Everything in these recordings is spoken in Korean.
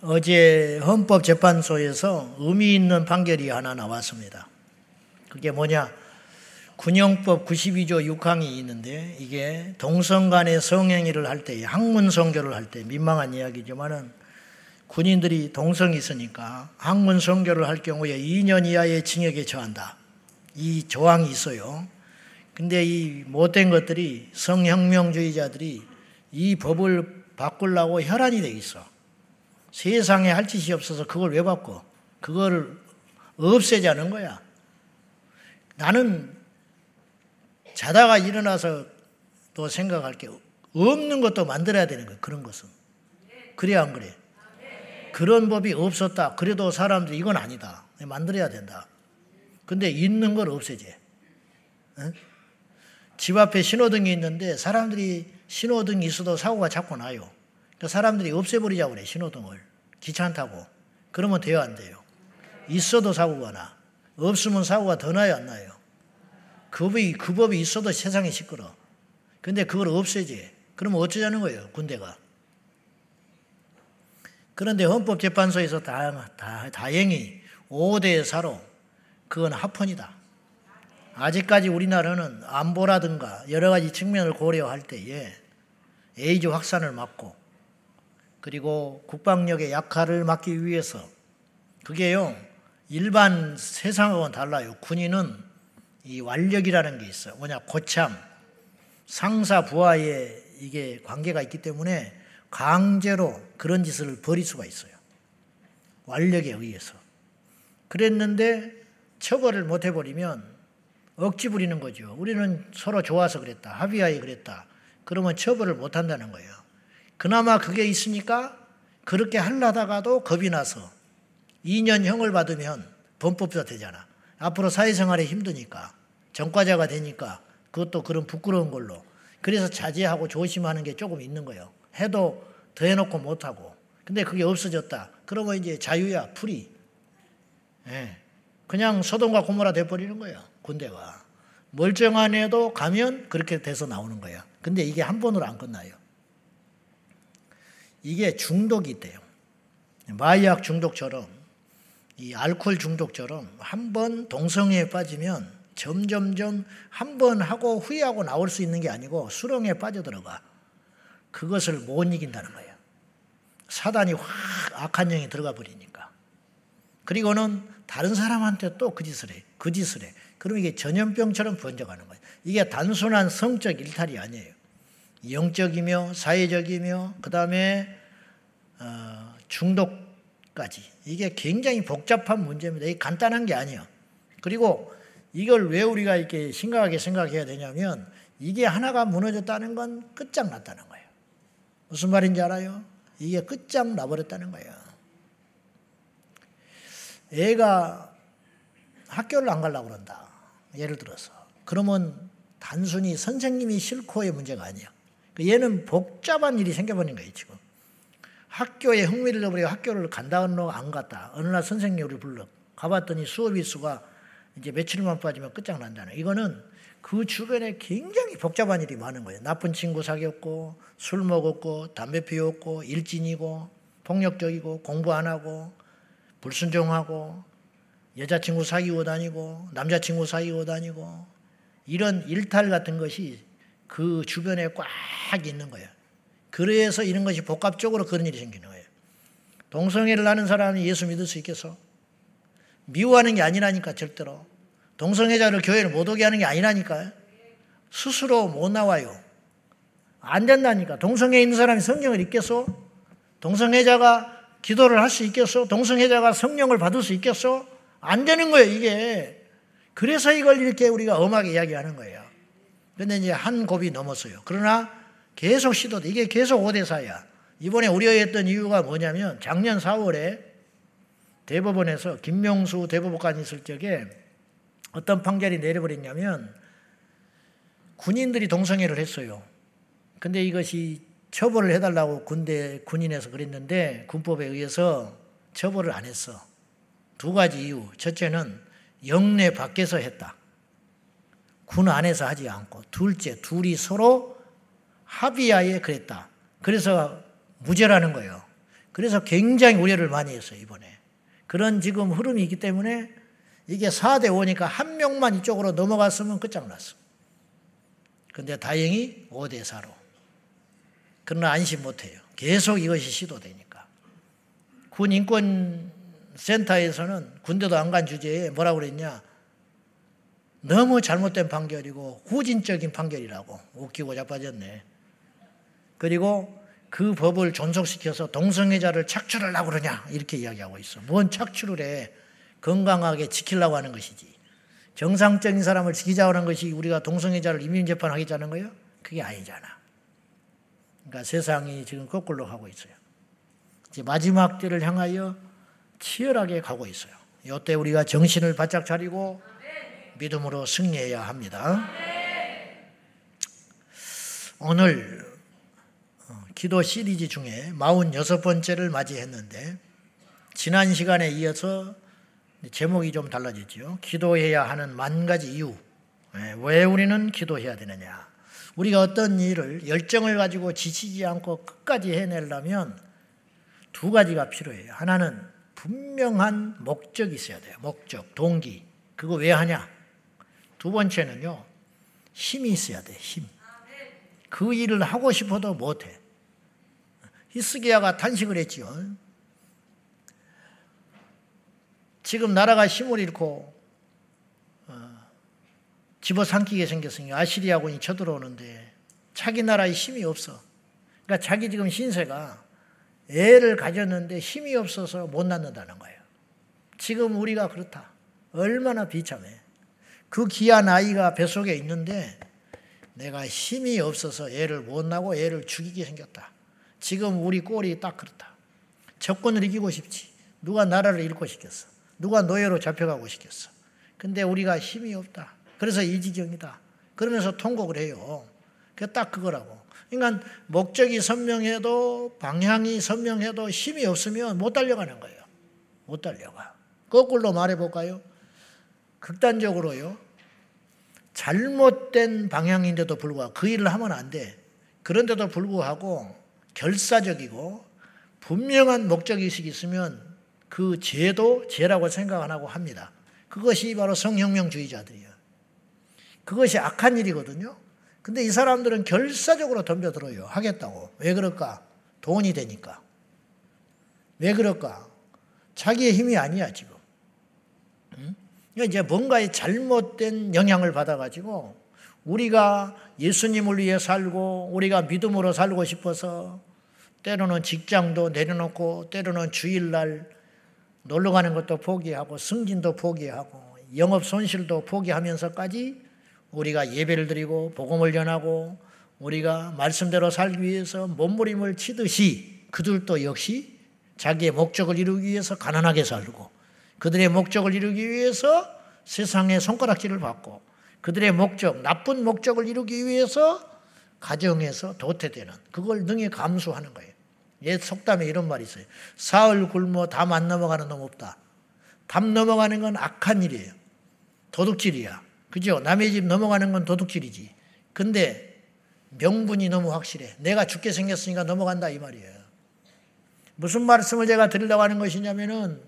어제 헌법재판소에서 의미 있는 판결이 하나 나왔습니다. 그게 뭐냐? 군영법 92조 6항이 있는데 이게 동성 간의 성행위를 할 때, 학문 성교를 할 때 민망한 이야기지만은 군인들이 동성이 있으니까 학문 성교를 할 경우에 2년 이하의 징역에 처한다. 이 조항이 있어요. 근데 이 못된 것들이 성혁명주의자들이 이 법을 바꾸려고 혈안이 돼 있어. 세상에 할 짓이 없어서 그걸 왜 바꿔? 그거를 없애자는 거야. 나는 자다가 일어나서 또 생각할 게 없는 것도 만들어야 되는 거야. 그런 것은. 그래 안 그래? 그런 법이 없었다. 그래도 사람들이 이건 아니다. 만들어야 된다. 근데 있는 걸 없애지. 응? 집 앞에 신호등이 있는데 사람들이 신호등이 있어도 사고가 자꾸 나요. 그러니까 사람들이 없애버리자고 그래, 신호등을. 귀찮다고. 그러면 돼요, 안 돼요? 있어도 사고가 나. 없으면 사고가 더 나요, 안 나요? 그 법이, 그 법이 있어도 세상이 시끄러. 근데 그걸 없애지. 그러면 어쩌자는 거예요, 군대가. 그런데 헌법재판소에서 다, 다, 다행히 5대 4로 그건 합헌이다. 아직까지 우리나라는 안보라든가 여러 가지 측면을 고려할 때에 에이즈 확산을 막고 그리고 국방력의 약화를 막기 위해서 그게요 일반 세상하고는 달라요. 군인은 이 완력이라는 게 있어요. 뭐냐 고참 상사 부하의 이게 관계가 있기 때문에 강제로 그런 짓을 벌일 수가 있어요. 완력에 의해서. 그랬는데 처벌을 못 해버리면 억지 부리는 거죠. 우리는 서로 좋아서 그랬다. 합의하에 그랬다. 그러면 처벌을 못 한다는 거예요. 그나마 그게 있으니까 그렇게 하려다가도 겁이 나서 2년형을 받으면 범법자 되잖아. 앞으로 사회생활에 힘드니까 전과자가 되니까 그것도 그런 부끄러운 걸로 그래서 자제하고 조심하는 게 조금 있는 거예요. 해도 더 해놓고 못하고 근데 그게 없어졌다. 그러면 이제 자유야 풀이. 예. 그냥 소돔과 고모라 돼버리는 거예요. 군대가. 멀쩡한 애도 가면 그렇게 돼서 나오는 거예요. 근데 이게 한 번으로 안 끝나요. 이게 중독이 돼요. 마약 중독처럼 이 알코올 중독처럼 한 번 동성애에 빠지면 점점점 한 번 하고 후회하고 나올 수 있는 게 아니고 수렁에 빠져들어가. 그것을 못 이긴다는 거예요. 사단이 확 악한 영이 들어가 버리니까. 그리고는 다른 사람한테 또 그 짓을 해. 그 짓을 해. 그럼 이게 전염병처럼 번져가는 거예요. 이게 단순한 성적 일탈이 아니에요. 영적이며 사회적이며 그 다음에 어, 중독까지 이게 굉장히 복잡한 문제입니다. 이게 간단한 게 아니에요. 그리고 이걸 왜 우리가 이렇게 심각하게 생각해야 되냐면 이게 하나가 무너졌다는 건 끝장났다는 거예요. 무슨 말인지 알아요? 이게 끝장나버렸다는 거예요. 애가 학교를 안 가려고 그런다. 예를 들어서. 그러면 단순히 선생님이 싫고의 문제가 아니야. 그 얘는 복잡한 일이 생겨버린 거예요, 지금. 학교에 흥미를 잃어버리고 학교를 간다 하노 안 갔다. 어느 날 선생님이 우리 불러. 가봤더니 수업일 수가 이제 며칠만 빠지면 끝장난다는. 이거는 그 주변에 굉장히 복잡한 일이 많은 거예요. 나쁜 친구 사귀었고, 술 먹었고, 담배 피웠고, 일진이고, 폭력적이고, 공부 안 하고, 불순종하고, 여자친구 사귀고 다니고 남자친구 사귀고 다니고 이런 일탈 같은 것이 그 주변에 꽉 있는 거예요. 그래서 이런 것이 복합적으로 그런 일이 생기는 거예요. 동성애를 하는 사람이 예수 믿을 수 있겠어? 미워하는 게 아니라니까 절대로. 동성애자를 교회를 못 오게 하는 게 아니라니까요. 스스로 못 나와요. 안 된다니까. 동성애 있는 사람이 성경을 읽겠어? 동성애자가 기도를 할 수 있겠어? 동성애자가 성령을 받을 수 있겠어? 안 되는 거예요, 이게. 그래서 이걸 이렇게 우리가 엄하게 이야기하는 거예요. 근데 이제 한 곱이 넘었어요. 그러나 계속 시도돼. 이게 계속 5대4야. 이번에 우려했던 이유가 뭐냐면 작년 4월에 대법원에서 김명수 대법관이 있을 적에 어떤 판결이 내려버렸냐면 군인들이 동성애를 했어요. 근데 이것이 처벌을 해달라고 군대 군인에서 그랬는데 군법에 의해서 처벌을 안 했어. 두 가지 이유. 첫째는 영내 밖에서 했다. 군 안에서 하지 않고. 둘째, 둘이 서로 합의하에 그랬다. 그래서 무죄라는 거예요. 그래서 굉장히 우려를 많이 했어요, 이번에. 그런 지금 흐름이 있기 때문에 이게 4대 5니까 한 명만 이쪽으로 넘어갔으면 끝장났어. 근데 다행히 5대 4로. 그러나 안심 못 해요. 계속 이것이 시도되니까. 군 인권 센터에서는 군대도 안 간 주제에 뭐라고 그랬냐. 너무 잘못된 판결이고 후진적인 판결이라고 웃기고 자빠졌네. 그리고 그 법을 존속시켜서 동성애자를 착출하려고 그러냐 이렇게 이야기하고 있어. 뭔 착출을 해. 건강하게 지키려고 하는 것이지. 정상적인 사람을 지키자고 하는 것이 우리가 동성애자를 임민재판하겠다는 거예요? 그게 아니잖아. 그러니까 세상이 지금 거꾸로 가고 있어요. 이제 마지막 때를 향하여 치열하게 가고 있어요. 이때 우리가 정신을 바짝 차리고 믿음으로 승리해야 합니다. 오늘 어, 기도 시리즈 중에 46번째를 맞이했는데 지난 시간에 이어서 제목이 좀 달라졌죠. 기도해야 하는 만 가지 이유. 예, 왜 우리는 기도해야 되느냐. 우리가 어떤 일을 열정을 가지고 지치지 않고 끝까지 해내려면 두 가지가 필요해요. 하나는 분명한 목적이 있어야 돼요. 목적, 동기. 그거 왜 하냐? 두 번째는요, 힘이 있어야 돼, 힘. 그 일을 하고 싶어도 못해. 히스기야가 탄식을 했지요. 지금 나라가 힘을 잃고 어, 집어삼키게 생겼으니 아시리아군이 쳐들어오는데 자기 나라에 힘이 없어. 그러니까 자기 지금 신세가 애를 가졌는데 힘이 없어서 못 낳는다는 거예요. 지금 우리가 그렇다. 얼마나 비참해. 그 귀한 아이가 뱃속에 있는데 내가 힘이 없어서 애를 못 낳고 애를 죽이게 생겼다. 지금 우리 꼴이 딱 그렇다. 적군을 이기고 싶지. 누가 나라를 잃고 싶겠어. 누가 노예로 잡혀가고 싶겠어. 근데 우리가 힘이 없다. 그래서 이 지경이다. 그러면서 통곡을 해요. 그 딱 그거라고. 그러니까 목적이 선명해도 방향이 선명해도 힘이 없으면 못 달려가는 거예요. 못 달려가. 거꾸로 말해볼까요? 극단적으로요. 잘못된 방향인데도 불구하고 그 일을 하면 안 돼. 그런데도 불구하고 결사적이고 분명한 목적의식이 있으면 그 죄도 죄라고 생각 안 하고 합니다. 그것이 바로 성혁명주의자들이에요. 그것이 악한 일이거든요. 근데 이 사람들은 결사적으로 덤벼들어요. 하겠다고. 왜 그럴까? 돈이 되니까. 왜 그럴까? 자기의 힘이 아니야, 지금. 그러니까 이제 뭔가의 잘못된 영향을 받아가지고 우리가 예수님을 위해 살고 우리가 믿음으로 살고 싶어서 때로는 직장도 내려놓고 때로는 주일날 놀러 가는 것도 포기하고 승진도 포기하고 영업 손실도 포기하면서까지 우리가 예배를 드리고 복음을 전하고 우리가 말씀대로 살기 위해서 몸부림을 치듯이 그들도 역시 자기의 목적을 이루기 위해서 가난하게 살고 그들의 목적을 이루기 위해서 세상의 손가락질을 받고 그들의 목적, 나쁜 목적을 이루기 위해서 가정에서 도태되는 그걸 능히 감수하는 거예요. 옛 속담에 이런 말이 있어요. 사흘 굶어 담 안 넘어가는 놈 없다. 담 넘어가는 건 악한 일이에요. 도둑질이야. 그죠? 남의 집 넘어가는 건 도둑질이지. 근데 명분이 너무 확실해. 내가 죽게 생겼으니까 넘어간다 이 말이에요. 무슨 말씀을 제가 드리려고 하는 것이냐면은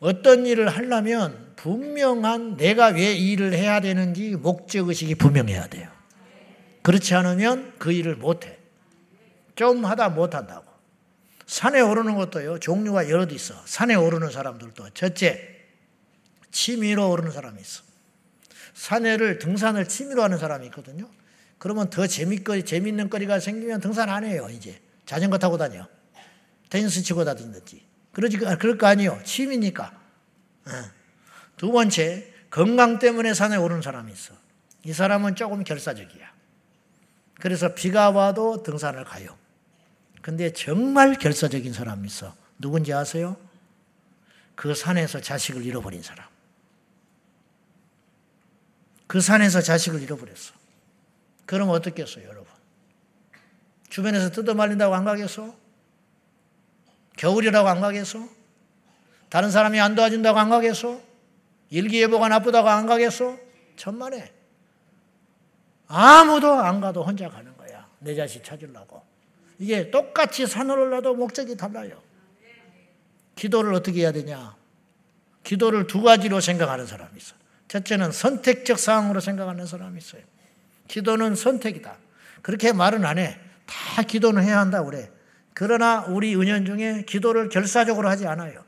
어떤 일을 하려면 분명한 내가 왜이 일을 해야 되는지 목적의식이 분명해야 돼요. 그렇지 않으면 그 일을 못해. 좀 하다 못한다고. 산에 오르는 것도요, 종류가 여럿 있어. 산에 오르는 사람들도. 첫째, 취미로 오르는 사람이 있어. 산에를, 등산을 취미로 하는 사람이 있거든요. 그러면 더 재밌거리, 재밌는 거리가 생기면 등산 안 해요, 이제. 자전거 타고 다녀. 테니스 치고 다든지. 그러지, 그럴 거 아니에요. 취미니까. 어. 두 번째, 건강 때문에 산에 오르는 사람이 있어. 이 사람은 조금 결사적이야. 그래서 비가 와도 등산을 가요. 근데 정말 결사적인 사람이 있어. 누군지 아세요? 그 산에서 자식을 잃어버린 사람. 그 산에서 자식을 잃어버렸어. 그럼 어떻겠어요, 여러분? 주변에서 뜯어 말린다고 안 가겠어? 겨울이라고 안 가겠어? 다른 사람이 안 도와준다고 안 가겠어? 일기예보가 나쁘다고 안 가겠어? 천만에. 아무도 안 가도 혼자 가는 거야. 내 자식 찾으려고. 이게 똑같이 산을 올라도 목적이 달라요. 기도를 어떻게 해야 되냐? 기도를 두 가지로 생각하는 사람이 있어. 첫째는 선택적 상황으로 생각하는 사람이 있어요. 기도는 선택이다. 그렇게 말은 안 해. 다 기도는 해야 한다 그래. 그러나 우리 은연 중에 기도를 결사적으로 하지 않아요.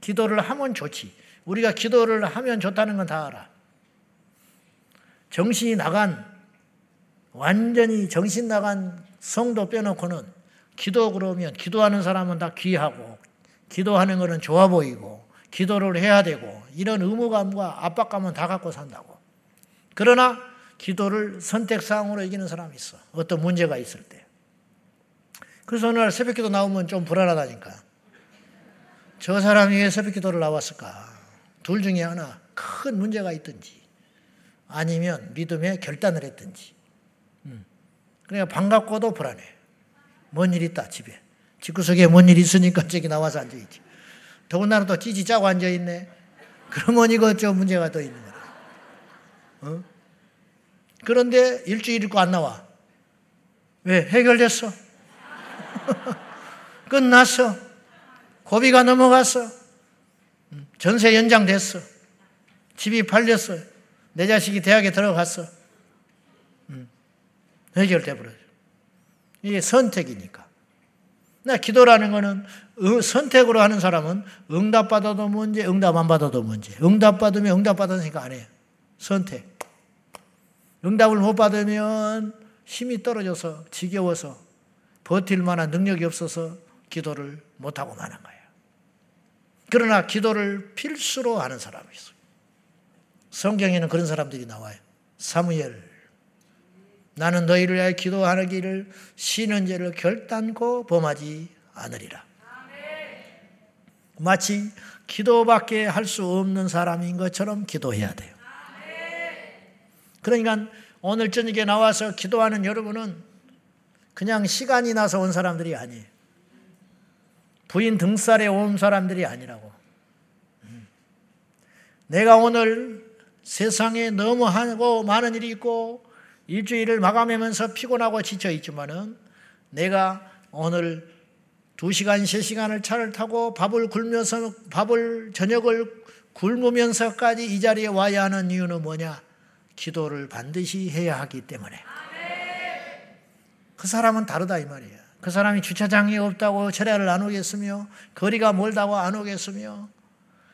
기도를 하면 좋지. 우리가 기도를 하면 좋다는 건 다 알아. 정신이 나간 완전히 정신 나간 성도 빼놓고는 기도 그러면 기도하는 사람은 다 귀하고 기도하는 것은 좋아 보이고 기도를 해야 되고 이런 의무감과 압박감은 다 갖고 산다고. 그러나 기도를 선택사항으로 이기는 사람이 있어. 어떤 문제가 있을 때. 그래서 어느 날 새벽 기도 나오면 좀 불안하다니까. 저 사람이 왜 새벽 기도를 나왔을까? 둘 중에 하나 큰 문제가 있든지 아니면 믿음에 결단을 했든지. 음. 그러니까 반갑고도 불안해. 뭔 일 있다 집에. 집구석에 뭔 일 있으니까 저기 나와서 앉아있지. 더군다나 또 찌지 짜고 앉아있네. 그러면 좀 문제가 더 있는 거야. 어? 그런데 일주일 있고 안 나와. 왜? 해결됐어. 끝났어. 고비가 넘어갔어. 음, 전세 연장됐어. 집이 팔렸어. 내 자식이 대학에 들어갔어. 음, 해결돼 버려요. 이게 선택이니까. 나 기도라는 거는 선택으로 하는 사람은 응답 받아도 문제, 응답 안 받아도 문제. 응답 받으면 응답 받았으니까 안 해. 선택. 응답을 못 받으면 힘이 떨어져서 지겨워서 버틸 만한 능력이 없어서 기도를 못하고 마는 거예요. 그러나 기도를 필수로 하는 사람이 있어요. 성경에는 그런 사람들이 나와요. 사무엘. 나는 너희를 위하여 기도하기를 쉬는 죄를 결단코 범하지 않으리라. 마치 기도밖에 할 수 없는 사람인 것처럼 기도해야 돼요. 그러니까 오늘 저녁에 나와서 기도하는 여러분은 그냥 시간이 나서 온 사람들이 아니에요. 부인 등살에 온 사람들이 아니라고. 음. 내가 오늘 세상에 너무 하고 많은 일이 있고 일주일을 마감하면서 피곤하고 지쳐 있지만은 내가 오늘 두 시간, 세 시간을 차를 타고 밥을 굶면서 밥을 저녁을 굶으면서까지 이 자리에 와야 하는 이유는 뭐냐? 기도를 반드시 해야 하기 때문에. 그 사람은 다르다 이 말이에요. 그 사람이 주차장이 없다고 차례를 안 오겠으며 거리가 멀다고 안 오겠으며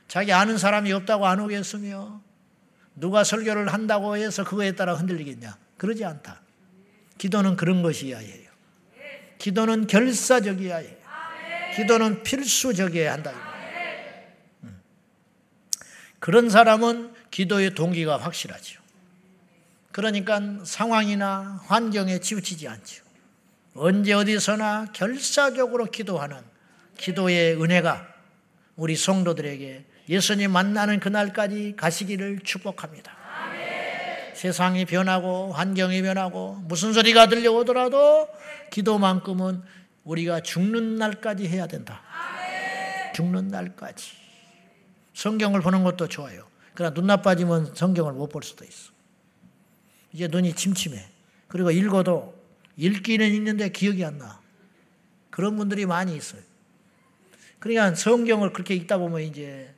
자기 아는 사람이 없다고 안 오겠으며 누가 설교를 한다고 해서 그거에 따라 흔들리겠냐? 그러지 않다. 기도는 그런 것이야 해요. 기도는 결사적이야 해요. 기도는 필수적이어야 한다. 음. 그런 사람은 기도의 동기가 확실하죠. 그러니까 상황이나 환경에 치우치지 않죠. 언제 어디서나 결사적으로 기도하는 기도의 은혜가 우리 성도들에게 예수님 만나는 그날까지 가시기를 축복합니다. 아멘. 세상이 변하고 환경이 변하고 무슨 소리가 들려오더라도 기도만큼은 우리가 죽는 날까지 해야 된다. 아멘. 죽는 날까지. 성경을 보는 것도 좋아요. 그러나 눈 나빠지면 성경을 못 볼 수도 있어. 이제 눈이 침침해. 그리고 읽어도 읽기는 읽는데 기억이 안 나. 그런 분들이 많이 있어요. 그러니까 성경을 그렇게 읽다 보면 이제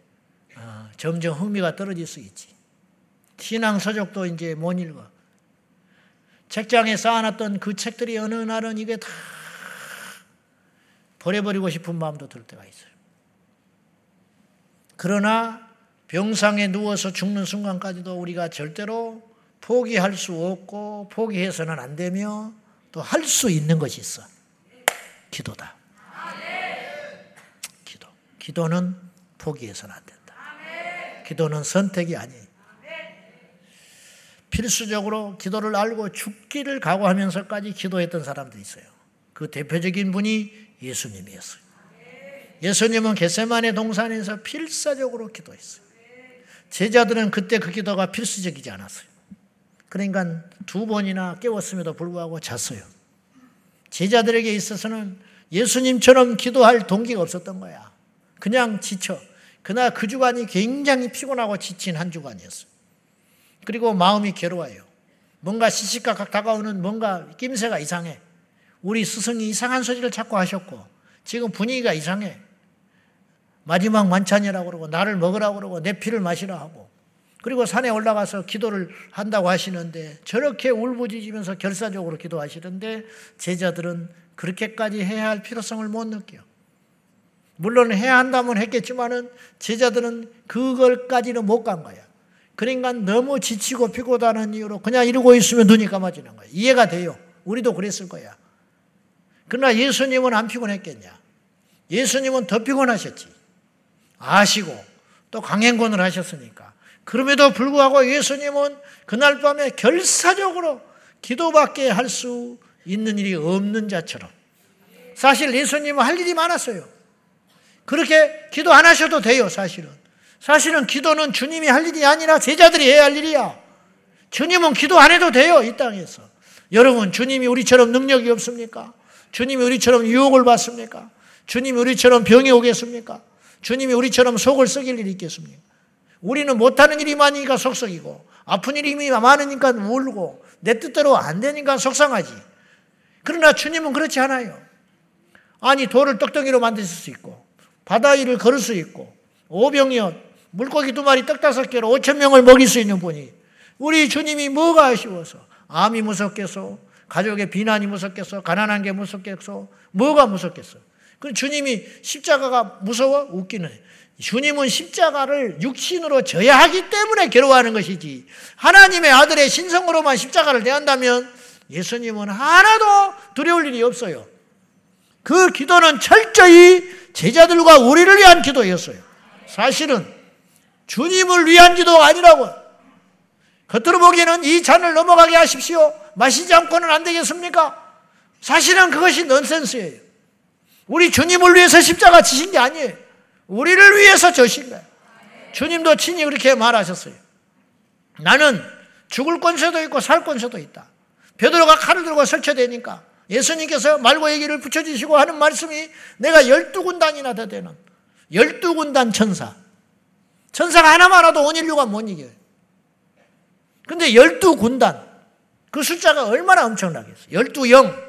어, 점점 흥미가 떨어질 수 있지. 신앙 서적도 이제 못 읽어. 책장에 쌓아놨던 그 책들이 어느 날은 이게 다 버려버리고 싶은 마음도 들 때가 있어요. 그러나 병상에 누워서 죽는 순간까지도 우리가 절대로 포기할 수 없고 포기해서는 안 되며 또 할 수 있는 것이 있어. 기도다. 기도. 기도는 포기해서는 안 된다. 기도는 선택이 아니에요. 필수적으로 기도를 알고 죽기를 각오하면서까지 기도했던 사람도 있어요. 그 대표적인 분이 예수님이었어요. 예수님은 겟세만의 동산에서 필사적으로 기도했어요. 제자들은 그때 그 기도가 필수적이지 않았어요. 그러니까 두 번이나 깨웠음에도 불구하고 잤어요. 제자들에게 있어서는 예수님처럼 기도할 동기가 없었던 거야. 그냥 지쳐. 그날 그 주간이 굉장히 피곤하고 지친 한 주간이었어요. 그리고 마음이 괴로워요. 뭔가 시시각각 다가오는 뭔가 낌새가 이상해. 우리 스승이 이상한 소리를 자꾸 하셨고 지금 분위기가 이상해. 마지막 만찬이라고 그러고 나를 먹으라고 그러고 내 피를 마시라 하고 그리고 산에 올라가서 기도를 한다고 하시는데 저렇게 울부짖으면서 결사적으로 기도하시는데 제자들은 그렇게까지 해야 할 필요성을 못 느껴요. 물론 해야 한다면 했겠지만은 제자들은 그걸까지는 못 간 거야. 그러니까 너무 지치고 피곤하는 이유로 그냥 이러고 있으면 눈이 감아지는 거야. 이해가 돼요. 우리도 그랬을 거야. 그러나 예수님은 안 피곤했겠냐? 예수님은 더 피곤하셨지. 아시고 또 강행군을 하셨으니까. 그럼에도 불구하고 예수님은 그날 밤에 결사적으로 기도밖에 할 수 있는 일이 없는 자처럼. 사실 예수님은 할 일이 많았어요. 그렇게 기도 안 하셔도 돼요, 사실은. 사실은 기도는 주님이 할 일이 아니라 제자들이 해야 할 일이야. 주님은 기도 안 해도 돼요, 이 땅에서. 여러분, 주님이 우리처럼 능력이 없습니까? 주님이 우리처럼 유혹을 받습니까? 주님이 우리처럼 병이 오겠습니까? 주님이 우리처럼 속을 썩일 일이 있겠습니까? 우리는 못하는 일이 많으니까 속썩이고, 아픈 일이 많으니까 울고, 내 뜻대로 안 되니까 속상하지. 그러나 주님은 그렇지 않아요. 아니, 돌을 떡덩이로 만드실 수 있고, 바다 위를 걸을 수 있고, 오병이어 물고기 두 마리 떡 다섯 개로 오천 명을 먹일 수 있는 분이 우리 주님이 뭐가 아쉬워서 암이 무섭겠어 가족의 비난이 무섭겠어 가난한 게 무섭겠어 뭐가 무섭겠어 그 주님이 십자가가 무서워? 웃기는 주님은 십자가를 육신으로 져야 하기 때문에 괴로워하는 것이지 하나님의 아들의 신성으로만 십자가를 대한다면 예수님은 하나도 두려울 일이 없어요. 그 기도는 철저히 제자들과 우리를 위한 기도였어요. 사실은 주님을 위한 기도가 아니라고. 겉으로 보기에는 이 잔을 넘어가게 하십시오. 마시지 않고는 안 되겠습니까? 사실은 그것이 넌센스예요. 우리 주님을 위해서 십자가 지신 게 아니에요. 우리를 위해서 저신 거예요. 주님도 친히 그렇게 말하셨어요. 나는 죽을 권세도 있고 살 권세도 있다. 베드로가 칼을 들고 설쳐대니까 예수님께서 말고 얘기를 붙여주시고 하는 말씀이 내가 열두 군단이나 더 되는 열두 군단 천사 천사가 하나만 와도 온 인류가 못 이겨요. 근데 열두 군단, 그 숫자가 얼마나 엄청나겠어요. 열두 영.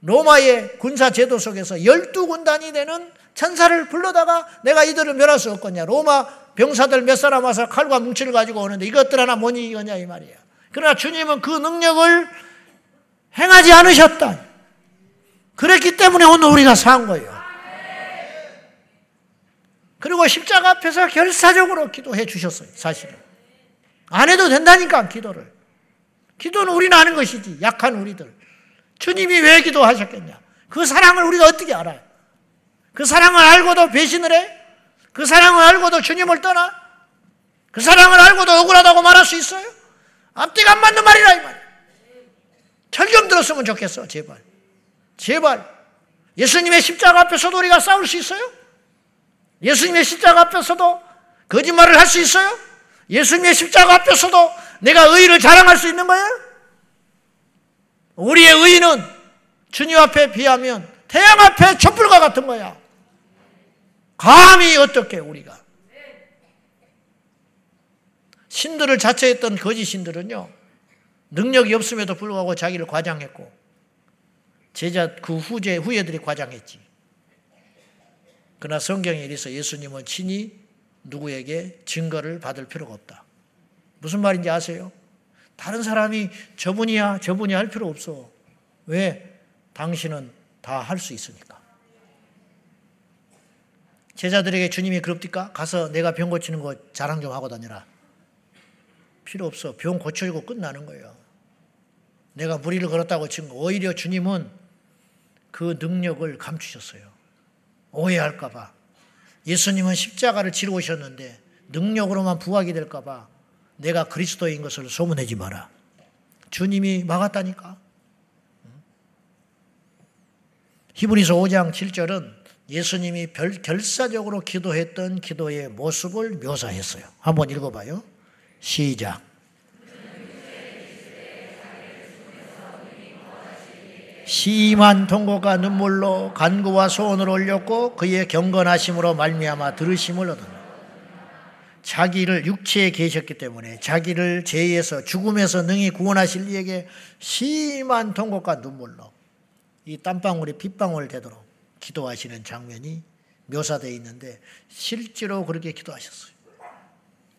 로마의 군사 제도 속에서 열두 군단이 되는 천사를 불러다가 내가 이들을 멸할 수 없겠냐. 로마 병사들 몇 사람 와서 칼과 뭉치를 가지고 오는데 이것들 하나 못 이기겠냐 이 말이야. 그러나 주님은 그 능력을 행하지 않으셨다. 그랬기 때문에 오늘 우리가 산 거예요. 그리고 십자가 앞에서 결사적으로 기도해 주셨어요, 사실은. 안 해도 된다니까, 기도를. 기도는 우리는 아는 것이지, 약한 우리들. 주님이 왜 기도하셨겠냐? 그 사랑을 우리가 어떻게 알아요? 그 사랑을 알고도 배신을 해? 그 사랑을 알고도 주님을 떠나? 그 사랑을 알고도 억울하다고 말할 수 있어요? 앞뒤가 안 맞는 말이라, 이 말. 철좀 들었으면 좋겠어, 제발. 제발. 예수님의 십자가 앞에서도 우리가 싸울 수 있어요? 예수님의 십자가 앞에서도 거짓말을 할 수 있어요? 예수님의 십자가 앞에서도 내가 의를 자랑할 수 있는 거예요? 우리의 의는 주님 앞에 비하면 태양 앞에 촛불과 같은 거야. 감히 어떻게 우리가 신들을 자처했던 거짓 신들은요 능력이 없음에도 불구하고 자기를 과장했고 제자 그 후제 후예들이 과장했지. 그러나 성경에 이래서 예수님은 친히 누구에게 증거를 받을 필요가 없다. 무슨 말인지 아세요? 다른 사람이 저분이야, 저분이 할 필요 없어. 왜? 당신은 다 할 수 있으니까. 제자들에게 주님이 그럽니까? 가서 내가 병 고치는 거 자랑 좀 하고 다니라. 필요 없어. 병 고쳐주고 끝나는 거예요. 내가 무리를 걸었다고 증거. 오히려 주님은 그 능력을 감추셨어요. 오해할까봐. 예수님은 십자가를 지러 오셨는데 능력으로만 부각이 될까봐 내가 그리스도인 것을 소문내지 마라. 주님이 막았다니까. 히브리서 5장 7절은 예수님이 별, 결사적으로 기도했던 기도의 모습을 묘사했어요. 한번 읽어봐요. 시작. 심한 통곡과 눈물로 간구와 소원을 올렸고 그의 경건하심으로 말미암아 들으심을 얻었다. 자기를 육체에 계셨기 때문에 자기를 죄에서 죽음에서 능히 구원하실 이에게 심한 통곡과 눈물로 이 땀방울이 빗방울 되도록 기도하시는 장면이 묘사되어 있는데 실제로 그렇게 기도하셨어요.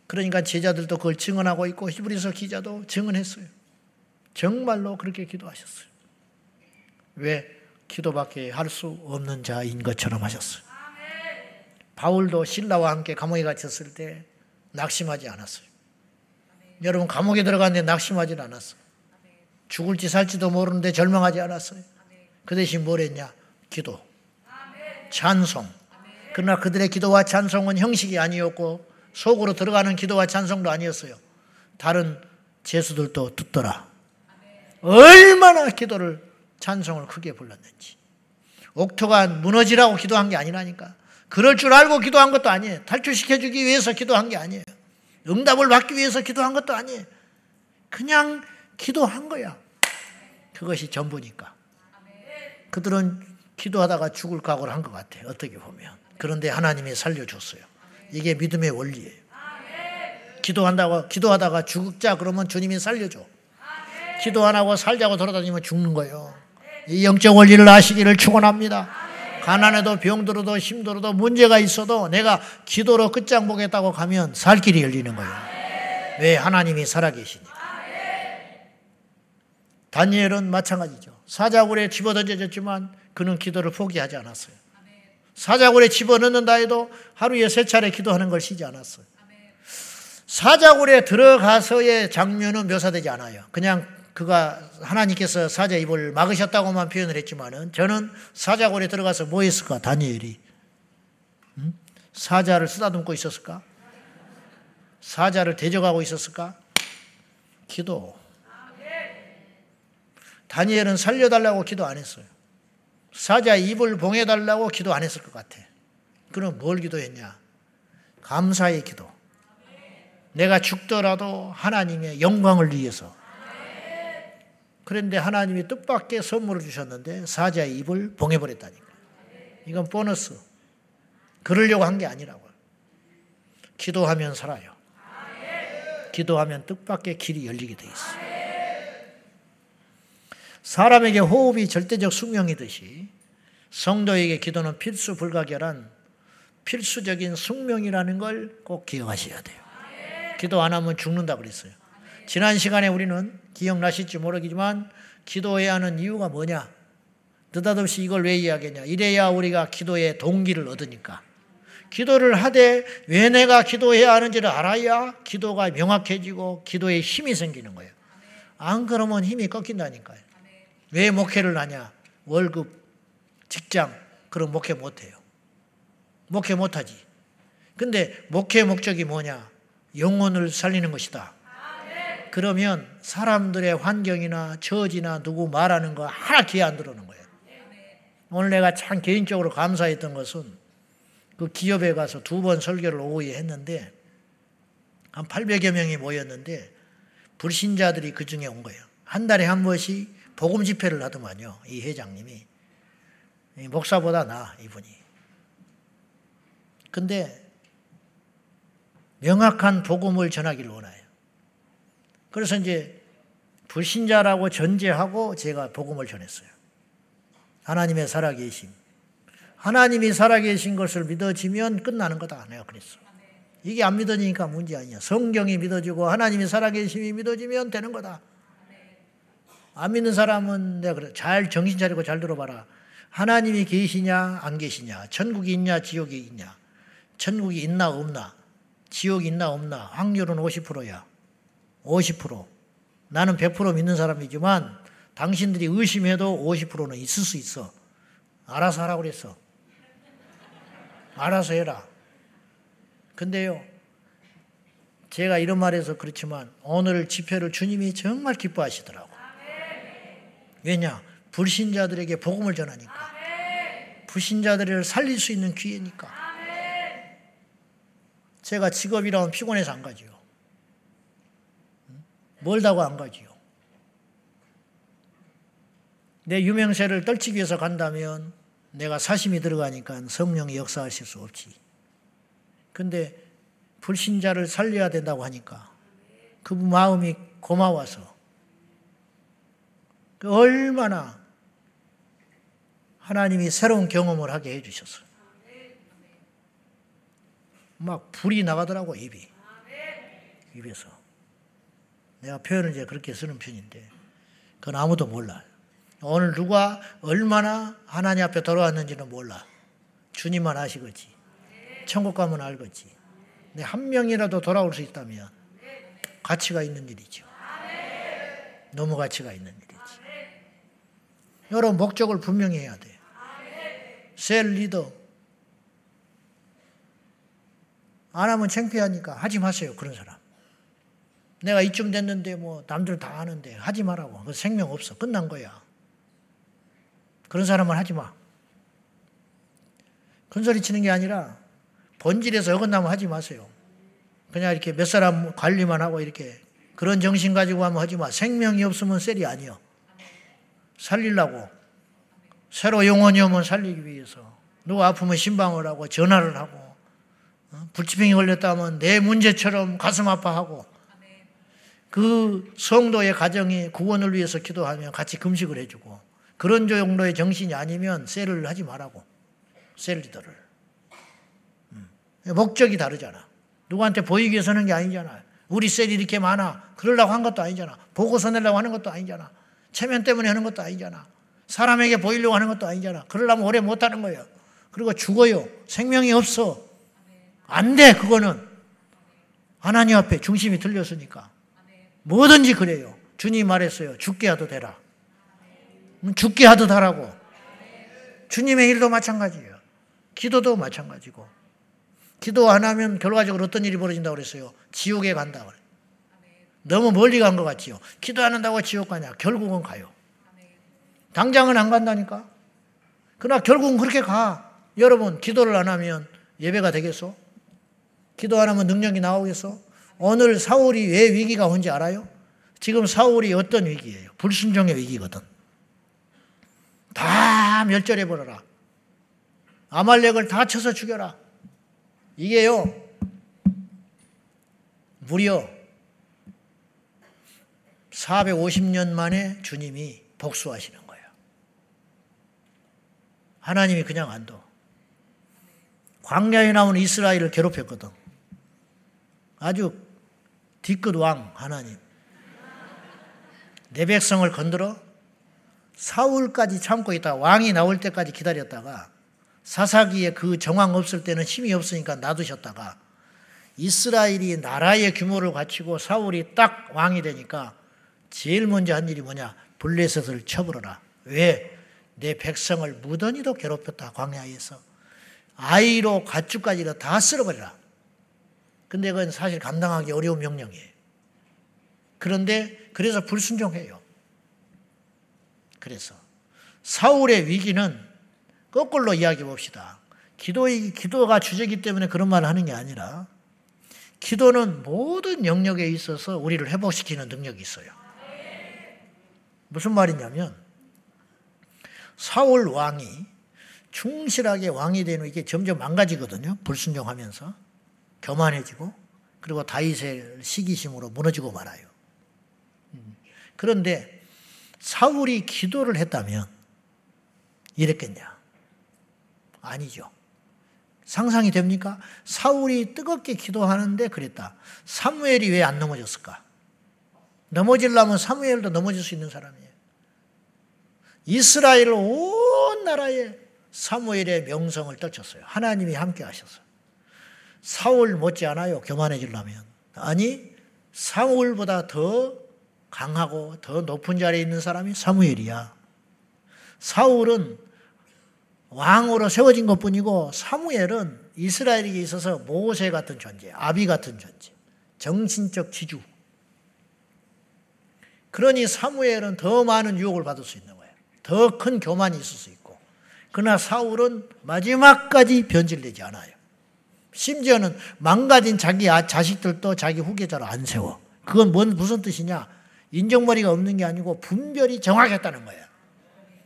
그러니까 제자들도 그걸 증언하고 있고 히브리서 기자도 증언했어요. 정말로 그렇게 기도하셨어요. 왜? 기도밖에 할 수 없는 자인 것처럼 하셨어요. 바울도 신라와 함께 감옥에 갇혔을 때 낙심하지 않았어요. 여러분 감옥에 들어갔는데 낙심하지 않았어요. 죽을지 살지도 모르는데 절망하지 않았어요. 그 대신 뭘 했냐? 기도. 찬송. 그러나 그들의 기도와 찬송은 형식이 아니었고 속으로 들어가는 기도와 찬송도 아니었어요. 다른 제수들도 듣더라. 얼마나 기도를 찬송을 크게 불렀는지. 옥토가 무너지라고 기도한 게 아니라니까. 그럴 줄 알고 기도한 것도 아니에요. 탈출시켜주기 위해서 기도한 게 아니에요. 응답을 받기 위해서 기도한 것도 아니에요. 그냥 기도한 거야. 그것이 전부니까. 그들은 기도하다가 죽을 각오를 한 것 같아요. 어떻게 보면. 그런데 하나님이 살려줬어요. 이게 믿음의 원리예요. 기도한다고, 기도하다가 죽자 그러면 주님이 살려줘. 기도 안 하고 살자고 돌아다니면 죽는 거예요. 이 영적 원리를 아시기를 축원합니다. 가난해도 병들어도 힘들어도 문제가 있어도 내가 기도로 끝장 보겠다고 가면 살 길이 열리는 거예요. 왜 하나님이 살아계시니 다니엘은 마찬가지죠. 사자굴에 집어던져졌지만 그는 기도를 포기하지 않았어요. 사자굴에 집어넣는다 해도 하루에 세 차례 기도하는 걸 쉬지 않았어요. 사자굴에 들어가서의 장면은 묘사되지 않아요. 그냥 그가 하나님께서 사자 입을 막으셨다고만 표현을 했지만은 저는 사자굴에 들어가서 뭐 했을까? 다니엘이. 음? 사자를 쓰다듬고 있었을까? 사자를 대적하고 있었을까? 기도. 다니엘은 살려달라고 기도 안 했어요. 사자 입을 봉해달라고 기도 안 했을 것 같아. 그럼 뭘 기도했냐? 감사의 기도. 내가 죽더라도 하나님의 영광을 위해서. 그런데 하나님이 뜻밖의 선물을 주셨는데 사자의 입을 봉해버렸다니까. 이건 보너스. 그러려고 한 게 아니라고요. 기도하면 살아요. 기도하면 뜻밖의 길이 열리게 돼 있어요. 사람에게 호흡이 절대적 숙명이듯이 성도에게 기도는 필수 불가결한 필수적인 숙명이라는 걸 꼭 기억하셔야 돼요. 기도 안 하면 죽는다 그랬어요. 지난 시간에 우리는 기억나실지 모르겠지만 기도해야 하는 이유가 뭐냐? 느닷없이 이걸 왜 이야기했냐? 이래야 우리가 기도의 동기를 얻으니까. 기도를 하되 왜 내가 기도해야 하는지를 알아야 기도가 명확해지고 기도에 힘이 생기는 거예요. 안 그러면 힘이 꺾인다니까요. 왜 목회를 하냐? 월급, 직장, 그럼 목회 못해요. 목회 못하지. 근데 목회 목적이 뭐냐? 영혼을 살리는 것이다. 그러면 사람들의 환경이나 처지나 누구 말하는 거 하나 귀에 안 들어오는 거예요. 오늘 내가 참 개인적으로 감사했던 것은 그 기업에 가서 두 번 설교를 오후에 했는데 한 800여 명이 모였는데 불신자들이 그 중에 온 거예요. 한 달에 한 번씩 복음 집회를 하더만요. 이 회장님이. 목사보다 나, 이분이. 근데 명확한 복음을 전하기를 원해요. 그래서 이제 불신자라고 전제하고 제가 복음을 전했어요. 하나님의 살아계심. 하나님이 살아계신 것을 믿어지면 끝나는 거다. 내가 그랬어. 이게 안 믿어지니까 문제 아니야. 성경이 믿어지고 하나님이 살아계심이 믿어지면 되는 거다. 안 믿는 사람은 내가 그래. 잘 정신 차리고 잘 들어봐라. 하나님이 계시냐, 안 계시냐. 천국이 있냐, 지옥이 있냐. 천국이 있나, 없나. 지옥이 있나, 없나. 확률은 50%야. 50%. 나는 100% 믿는 사람이지만 당신들이 의심해도 50%는 있을 수 있어. 알아서 하라고 그랬어. 알아서 해라. 근데요, 제가 이런 말해서 그렇지만 오늘 집회를 주님이 정말 기뻐하시더라고. 왜냐? 불신자들에게 복음을 전하니까. 불신자들을 살릴 수 있는 기회니까. 제가 직업이라면 피곤해서 안 가지요. 멀다고 안 가지요. 내 유명세를 떨치기 위해서 간다면 내가 사심이 들어가니까 성령이 역사하실 수 없지. 근데 불신자를 살려야 된다고 하니까 그 마음이 고마워서 그 얼마나 하나님이 새로운 경험을 하게 해주셨어요. 막 불이 나가더라고 입이 입에서 내가 표현을 이제 그렇게 쓰는 편인데 그건 아무도 몰라요. 오늘 누가 얼마나 하나님 앞에 돌아왔는지는 몰라. 주님만 아시겠지. 천국 가면 알겠지. 근데 한 명이라도 돌아올 수 있다면 가치가 있는 일이죠. 너무 가치가 있는 일이지. 여러분 목적을 분명히 해야 돼. 셀 리더 안 하면 창피하니까 하지 마세요. 그런 사람. 내가 이쯤 됐는데 뭐 남들 다 하는데 하지 말라고. 그 생명 없어. 끝난 거야. 그런 사람은 하지 마. 큰 소리 치는 게 아니라 본질에서 어긋나면 하지 마세요. 그냥 이렇게 몇 사람 관리만 하고 이렇게 그런 정신 가지고 하면 하지 마. 생명이 없으면 셀이 아니요. 살리려고. 새로 영혼이 오면 살리기 위해서. 누가 아프면 신방을 하고 전화를 하고 어? 불치병이 걸렸다 하면 내 문제처럼 가슴 아파하고 그 성도의 가정이 구원을 위해서 기도하면 같이 금식을 해주고 그런 정도의 정신이 아니면 셀을 하지 말라고 셀 리더를 음. 목적이 다르잖아 누구한테 보이기 위해서 하는 게 아니잖아 우리 셀이 이렇게 많아 그러려고 한 것도 아니잖아 보고서 내려고 하는 것도 아니잖아 체면 때문에 하는 것도 아니잖아 사람에게 보이려고 하는 것도 아니잖아 그러려면 오래 못 하는 거예요 그리고 죽어요 생명이 없어 안 돼 그거는 하나님 앞에 중심이 틀렸으니까 뭐든지 그래요. 주님 말했어요. 죽게 하도 되라. 음, 죽게 하도 하라고. 주님의 일도 마찬가지예요. 기도도 마찬가지고. 기도 안 하면 결과적으로 어떤 일이 벌어진다고 그랬어요? 지옥에 간다 그래. 너무 멀리 간 것 같지요. 기도 안 한다고 지옥 가냐? 결국은 가요. 당장은 안 간다니까. 그러나 결국은 그렇게 가. 여러분, 기도를 안 하면 예배가 되겠어? 기도 안 하면 능력이 나오겠어? 오늘 사울이 왜 위기가 온지 알아요? 지금 사울이 어떤 위기예요? 불순종의 위기거든. 다 멸절해 버려라. 아말렉을 다 쳐서 죽여라. 이게요. 무려 450년 만에 주님이 복수하시는 거예요. 하나님이 그냥 안 둬. 광야에 나온 이스라엘을 괴롭혔거든. 아주 뒤끝 왕 하나님. 내 백성을 건드려 사울까지 참고 있다가 왕이 나올 때까지 기다렸다가 사사기에 그 정황 없을 때는 힘이 없으니까 놔두셨다가 이스라엘이 나라의 규모를 갖추고 사울이 딱 왕이 되니까 제일 먼저 한 일이 뭐냐? 블레셋을 쳐버려라. 왜? 내 백성을 무던히도 괴롭혔다. 광야에서. 아이로 가축까지도 다 쓸어버려라. 근데 그건 사실 감당하기 어려운 명령이에요. 그런데 그래서 불순종해요. 그래서 사울의 위기는 거꾸로 이야기해 봅시다. 기도 기도가 주제기 때문에 그런 말을 하는 게 아니라 기도는 모든 영역에 있어서 우리를 회복시키는 능력이 있어요. 무슨 말이냐면 사울 왕이 충실하게 왕이 되는 이게 점점 망가지거든요. 불순종하면서. 교만해지고 그리고 다윗의 시기심으로 무너지고 말아요. 음. 그런데 사울이 기도를 했다면 이랬겠냐? 아니죠. 상상이 됩니까? 사울이 뜨겁게 기도하는데 그랬다. 사무엘이 왜 안 넘어졌을까? 넘어지려면 사무엘도 넘어질 수 있는 사람이에요. 이스라엘 온 나라에 사무엘의 명성을 떨쳤어요. 하나님이 함께 하셨어요. 사울 못지않아요. 교만해지려면. 아니 사울보다 더 강하고 더 높은 자리에 있는 사람이 사무엘이야. 사울은 왕으로 세워진 것 뿐이고 사무엘은 이스라엘에게 있어서 모세 같은 존재, 아비 같은 존재, 정신적 지주. 그러니 사무엘은 더 많은 유혹을 받을 수 있는 거예요. 더 큰 교만이 있을 수 있고. 그러나 사울은 마지막까지 변질되지 않아요. 심지어는 망가진 자기 아, 자식들도 자기 후계자로 안 세워. 그건 뭔 무슨 뜻이냐? 인정머리가 없는 게 아니고 분별이 정확했다는 거예요.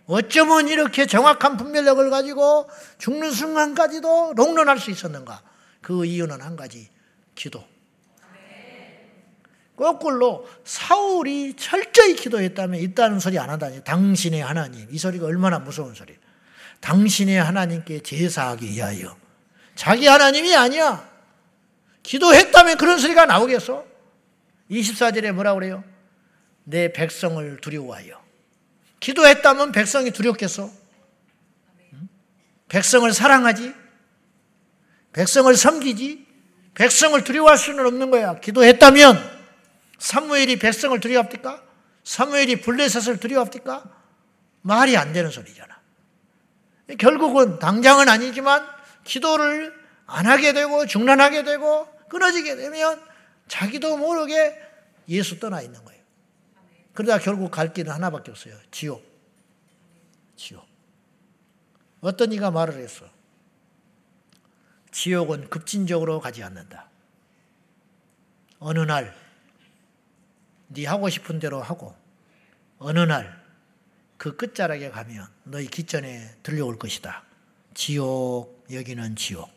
어쩌면 이렇게 정확한 분별력을 가지고 죽는 순간까지도 롱런할 수 있었는가? 그 이유는 한 가지. 기도. 거꾸로 사울이 철저히 기도했다면 있다는 소리 안 한다니. 당신의 하나님. 이 소리가 얼마나 무서운 소리. 당신의 하나님께 제사하기 위하여. 자기 하나님이 아니야. 기도했다면 그런 소리가 나오겠어? 24절에 뭐라 그래요? 내 백성을 두려워하여. 기도했다면 백성이 두렵겠어? 백성을 사랑하지? 백성을 섬기지? 백성을 두려워할 수는 없는 거야. 기도했다면 사무엘이 백성을 두려워합니까? 사무엘이 블레셋을 두려워합니까? 말이 안 되는 소리잖아. 결국은 당장은 아니지만 기도를 안 하게 되고 중단하게 되고 끊어지게 되면 자기도 모르게 예수 떠나 있는 거예요. 그러다 결국 갈 길은 하나밖에 없어요. 지옥. 지옥. 어떤 이가 말을 했어. 지옥은 급진적으로 가지 않는다. 어느 날, 네 하고 싶은 대로 하고, 어느 날, 그 끝자락에 가면 너희 기전에 들려올 것이다. 지옥, 여기는 지옥.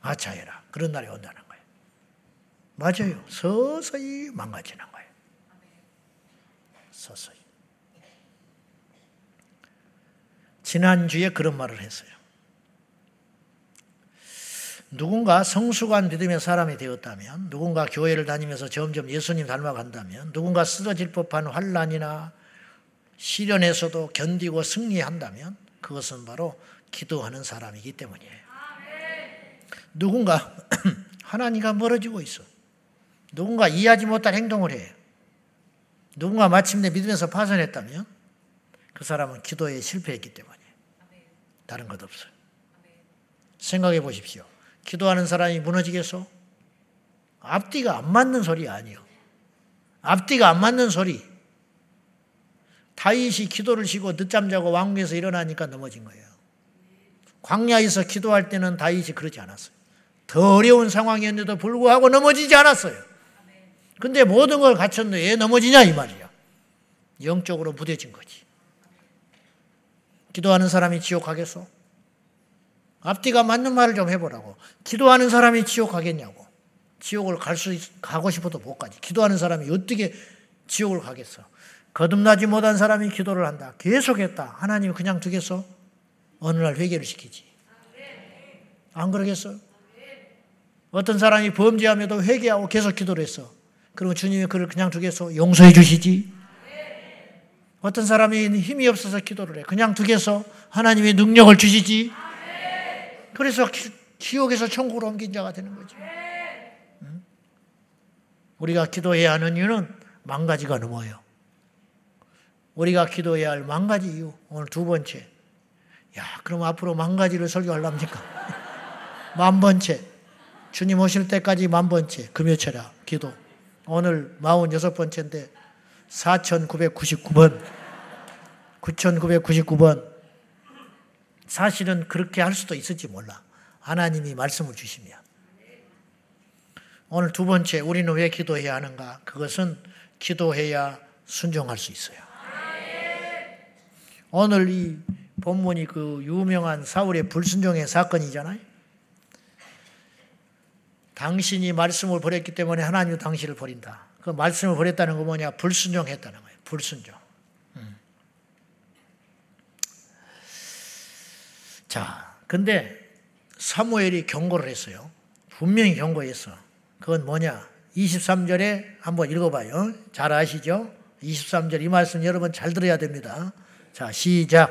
아차해라. 그런 날이 온다는 거예요. 맞아요. 서서히 망가지는 거예요. 서서히. 지난주에 그런 말을 했어요. 누군가 성숙한 믿음의 사람이 되었다면, 누군가 교회를 다니면서 점점 예수님 닮아간다면, 누군가 쓰러질 법한 환란이나 시련에서도 견디고 승리한다면, 그것은 바로 기도하는 사람이기 때문이에요. 누군가 하나님과 멀어지고 있어. 누군가 이해하지 못한 행동을 해. 누군가 마침내 믿음에서 파산했다면 그 사람은 기도에 실패했기 때문이에요. 다른 것 없어요. 생각해 보십시오. 기도하는 사람이 무너지겠어? 앞뒤가 안 맞는 소리 아니요. 앞뒤가 안 맞는 소리. 다윗이 기도를 쉬고 늦잠 자고 왕궁에서 일어나니까 넘어진 거예요. 광야에서 기도할 때는 다윗이 그러지 않았어요. 더 어려운 상황이었는데도 불구하고 넘어지지 않았어요. 근데 모든 걸 갖췄는데 왜 넘어지냐 이 말이야. 영적으로 무뎌진 거지. 기도하는 사람이 지옥 가겠어? 앞뒤가 맞는 말을 좀 해보라고. 기도하는 사람이 지옥 가겠냐고. 지옥을 갈 수, 가고 싶어도 못 가지. 기도하는 사람이 어떻게 지옥을 가겠어? 거듭나지 못한 사람이 기도를 한다. 계속했다. 하나님이 그냥 두겠어? 어느 날 회개를 시키지. 안 그러겠어? 어떤 사람이 범죄하면도 회개하고 계속 기도를 했어. 그리고 주님이 그를 그냥 두겠어? 용서해 주시지. 어떤 사람이 힘이 없어서 기도를 해. 그냥 두겠어? 하나님이 능력을 주시지. 그래서 지옥에서 천국으로 옮긴 자가 되는 거죠. 응? 우리가 기도해야 하는 이유는 만 가지가 넘어요. 우리가 기도해야 할 만 가지 이유. 오늘 두 번째. 야, 그럼 앞으로 만 가지를 설교하려니까. 만 번째. 주님 오실 때까지 만 번째. 금요철야 기도. 오늘 마흔여섯 번째인데 4,999번. 9,999번. 사실은 그렇게 할 수도 있을지 몰라. 하나님이 말씀을 주시면. 오늘 두 번째, 우리는 왜 기도해야 하는가? 그것은 기도해야 순종할 수 있어요. 오늘 이 본문이 그 유명한 사울의 불순종의 사건이잖아요. 당신이 말씀을 버렸기 때문에 하나님이 당신을 버린다. 그 말씀을 버렸다는 거 뭐냐? 불순종했다는 거예요. 불순종. 자, 근데 사무엘이 경고를 했어요. 분명히 경고했어. 그건 뭐냐? 23절에 한번 읽어봐요. 잘 아시죠? 23절 이 말씀 여러분 잘 들어야 됩니다. 자, 시작.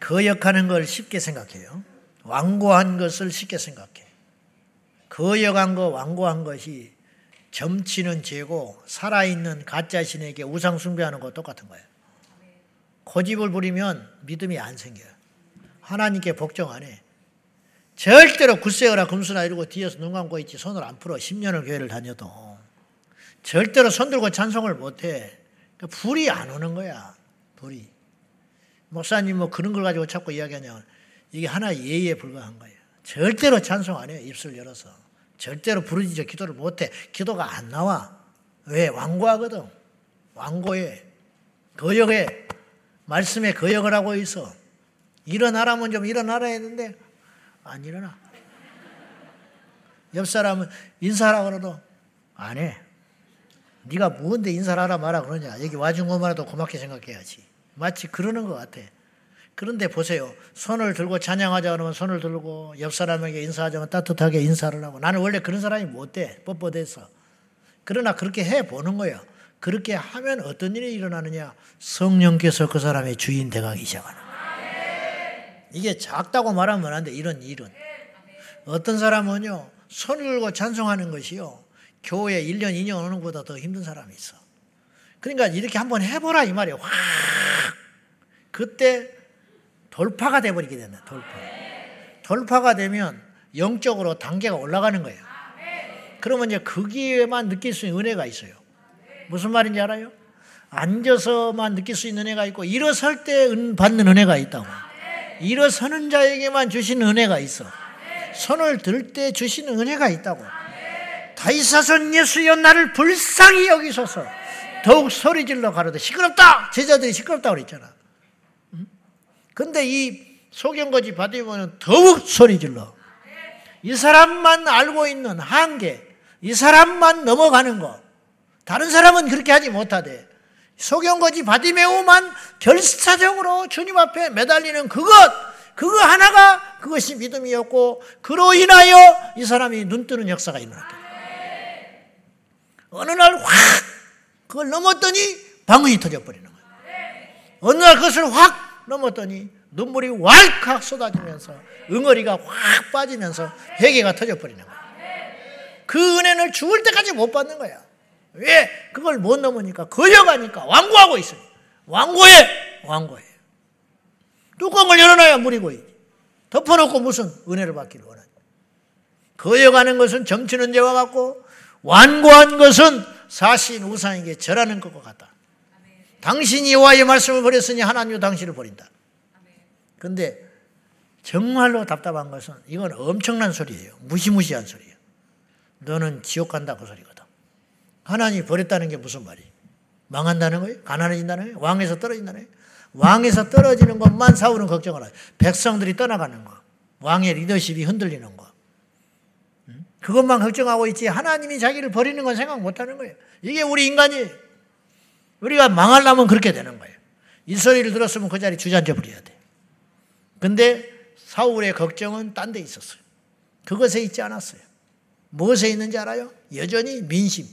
거역하는 걸 쉽게 생각해요. 완고한 것을 쉽게 생각해. 거역한 거, 완고한 것이 점치는 죄고 살아있는 가짜 신에게 우상 숭배하는 거 똑같은 거예요. 고집을 부리면 믿음이 안 생겨요. 하나님께 복종 안 해. 절대로 굿세어라 금수나 이러고 뒤에서 눈 감고 있지 손을 안 풀어. 10년을 교회를 다녀도. 절대로 손 들고 찬송을 못 해. 그러니까 불이 안 오는 거야. 불이. 목사님 뭐 그런 걸 가지고 자꾸 이야기하냐. 이게 하나의 예의에 불과한 거예요. 절대로 찬송 안 해요. 입술 열어서. 절대로 부르짖어 기도를 못 해. 기도가 안 나와. 왜? 완고하거든. 완고해. 거역해. 말씀에 거역을 하고 있어. 일어나라면 좀 일어나라 했는데 안 일어나. 옆 사람은 인사하라 그러도 안 해. 네가 뭔데 인사를 하라 마라 그러냐. 여기 와준 것만라도 고맙게 생각해야지. 마치 그러는 것 같아. 그런데 보세요. 손을 들고 찬양하자 그러면 손을 들고 옆 사람에게 인사하자면 따뜻하게 인사를 하고 나는 원래 그런 사람이 못 돼. 뻣뻣해서. 그러나 그렇게 해 보는 거예요. 그렇게 하면 어떤 일이 일어나느냐? 성령께서 그 사람의 주인 되가기 시작하는 거예요. 이게 작다고 말하면 안 돼. 이런 일은. 어떤 사람은요. 손을 들고 찬송하는 것이요. 교회 1년, 2년 오는 것보다 더 힘든 사람이 있어. 그러니까 이렇게 한번 해보라 이 말이에요. 확! 그때 돌파가 돼버리게 된다. 돌파. 돌파가 되면 영적으로 단계가 올라가는 거예요. 그러면 이제 거기에만 느낄 수 있는 은혜가 있어요. 무슨 말인지 알아요? 앉아서만 느낄 수 있는 은혜가 있고 일어설 때 받는 은혜가 있다고. 일어서는 자에게만 주시는 은혜가 있어. 손을 들 때 주시는 은혜가 있다고. 다이사선 예수여 나를 불쌍히 여기소서. 더욱 소리 질러 가로되 시끄럽다. 제자들이 시끄럽다 그랬잖아. 근데 이 소경거지 받으면 더욱 소리 질러. 이 사람만 알고 있는 한계, 이 사람만 넘어가는 거. 다른 사람은 그렇게 하지 못하대. 소경거지 바디메오만 결사적으로 주님 앞에 매달리는 그것, 그거 하나가 그것이 믿음이었고, 그로 인하여 이 사람이 눈 뜨는 역사가 일어났다. 어느 날 확, 그걸 넘었더니 방언이 터져버리는 거예요. 어느 날 그것을 확 넘었더니 눈물이 왈칵 쏟아지면서 응어리가 확 빠지면서 회개가 터져버리는 거야. 그 은혜를 죽을 때까지 못 받는 거야. 왜? 그걸 못 넘으니까 거여가니까 완고하고 있어요. 완고해! 완고해. 뚜껑을 열어놔야 물이 고이지. 덮어놓고 무슨 은혜를 받기를 원하냐. 거여가는 것은 점치는 죄와 같고 완고한 것은 사신 우상에게 절하는 것과 같다. 당신이 여호와의 말씀을 버렸으니 하나님도 당신을 버린다. 근데 정말로 답답한 것은 이건 엄청난 소리예요. 무시무시한 소리예요. 너는 지옥 간다 그 소리거든. 하나님이 버렸다는 게 무슨 말이에요? 망한다는 거예요? 가난해진다는 거예요? 왕에서 떨어진다는 거예요? 왕에서 떨어지는 것만 사울은 걱정을 해요. 백성들이 떠나가는 거. 왕의 리더십이 흔들리는 거. 그것만 걱정하고 있지 하나님이 자기를 버리는 건 생각 못 하는 거예요. 이게 우리 인간이 우리가 망하려면 그렇게 되는 거예요. 이 소리를 들었으면 그 자리 주저앉아 버려야 돼. 근데 사울의 걱정은 딴 데 있었어요. 그것에 있지 않았어요. 무엇에 있는지 알아요? 여전히 민심.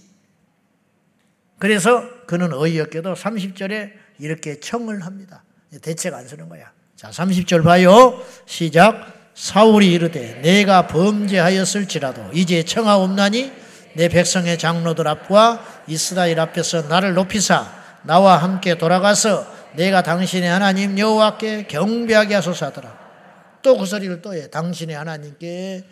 그래서 그는 어이없게도 30절에 이렇게 청을 합니다. 대책 안 쓰는 거야. 자, 30절 봐요. 시작. 사울이 이르되 내가 범죄하였을지라도 이제 청하옵나니 내 백성의 장로들 앞과 이스라엘 앞에서 나를 높이사 나와 함께 돌아가서 내가 당신의 하나님 여호와께 경배하게 하소서 하더라. 또 그 소리를 또 해. 당신의 하나님께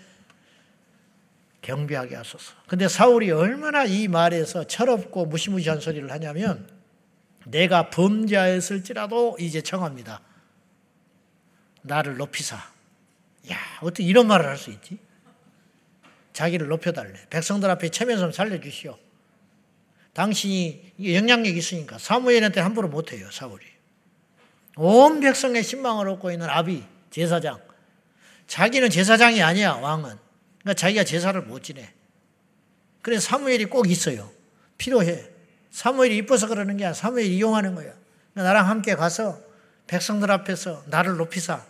경배하게 하소서. 근데 사울이 얼마나 이 말에서 철없고 무시무시한 소리를 하냐면 내가 범죄하였을지라도 이제 청합니다. 나를 높이사. 야, 어떻게 이런 말을 할 수 있지? 자기를 높여달래. 백성들 앞에 체면 좀 살려주시오. 당신이 영향력 있으니까 사무엘한테 함부로 못해요, 사울이. 온 백성의 신망을 얻고 있는 아비, 제사장. 자기는 제사장이 아니야, 왕은. 그러니까 자기가 제사를 못 지내. 그래서 사무엘이 꼭 있어요. 필요해. 사무엘이 이뻐서 그러는 게 아니라 사무엘이 이용하는 거야. 그러니까 나랑 함께 가서 백성들 앞에서 나를 높이사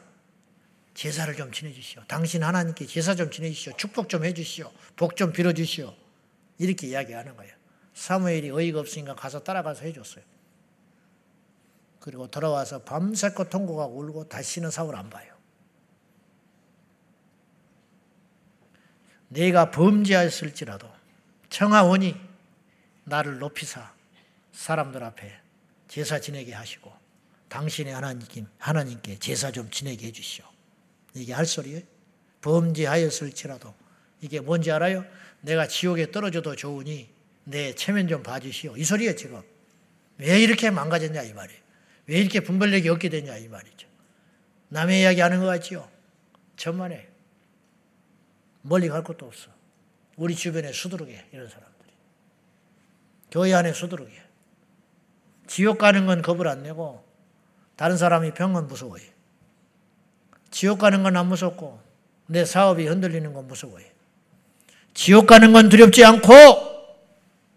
제사를 좀 지내주시오. 당신 하나님께 제사 좀 지내주시오. 축복 좀 해주시오. 복 좀 빌어주시오. 이렇게 이야기하는 거예요. 사무엘이 어이가 없으니까 가서 따라가서 해줬어요. 그리고 돌아와서 밤새껏 통곡하고 울고 다시는 사울 안 봐요. 내가 범죄하였을지라도 청하오니 나를 높이사 사람들 앞에 제사 지내게 하시고 당신의 하나님, 하나님께 제사 좀 지내게 해주시오. 이게 할 소리예요. 범죄하였을지라도 이게 뭔지 알아요? 내가 지옥에 떨어져도 좋으니 내 체면 좀 봐주시오. 이 소리예요 지금. 왜 이렇게 망가졌냐 이 말이에요. 왜 이렇게 분별력이 없게 됐냐 이 말이죠. 남의 이야기 하는 것 같지요? 천만에 멀리 갈 것도 없어. 우리 주변에 수두룩해 이런 사람들이. 교회 안에 수두룩해. 지옥 가는 건 겁을 안 내고 다른 사람이 병은 무서워해. 지옥 가는 건 안 무섭고 내 사업이 흔들리는 건 무서워해. 지옥 가는 건 두렵지 않고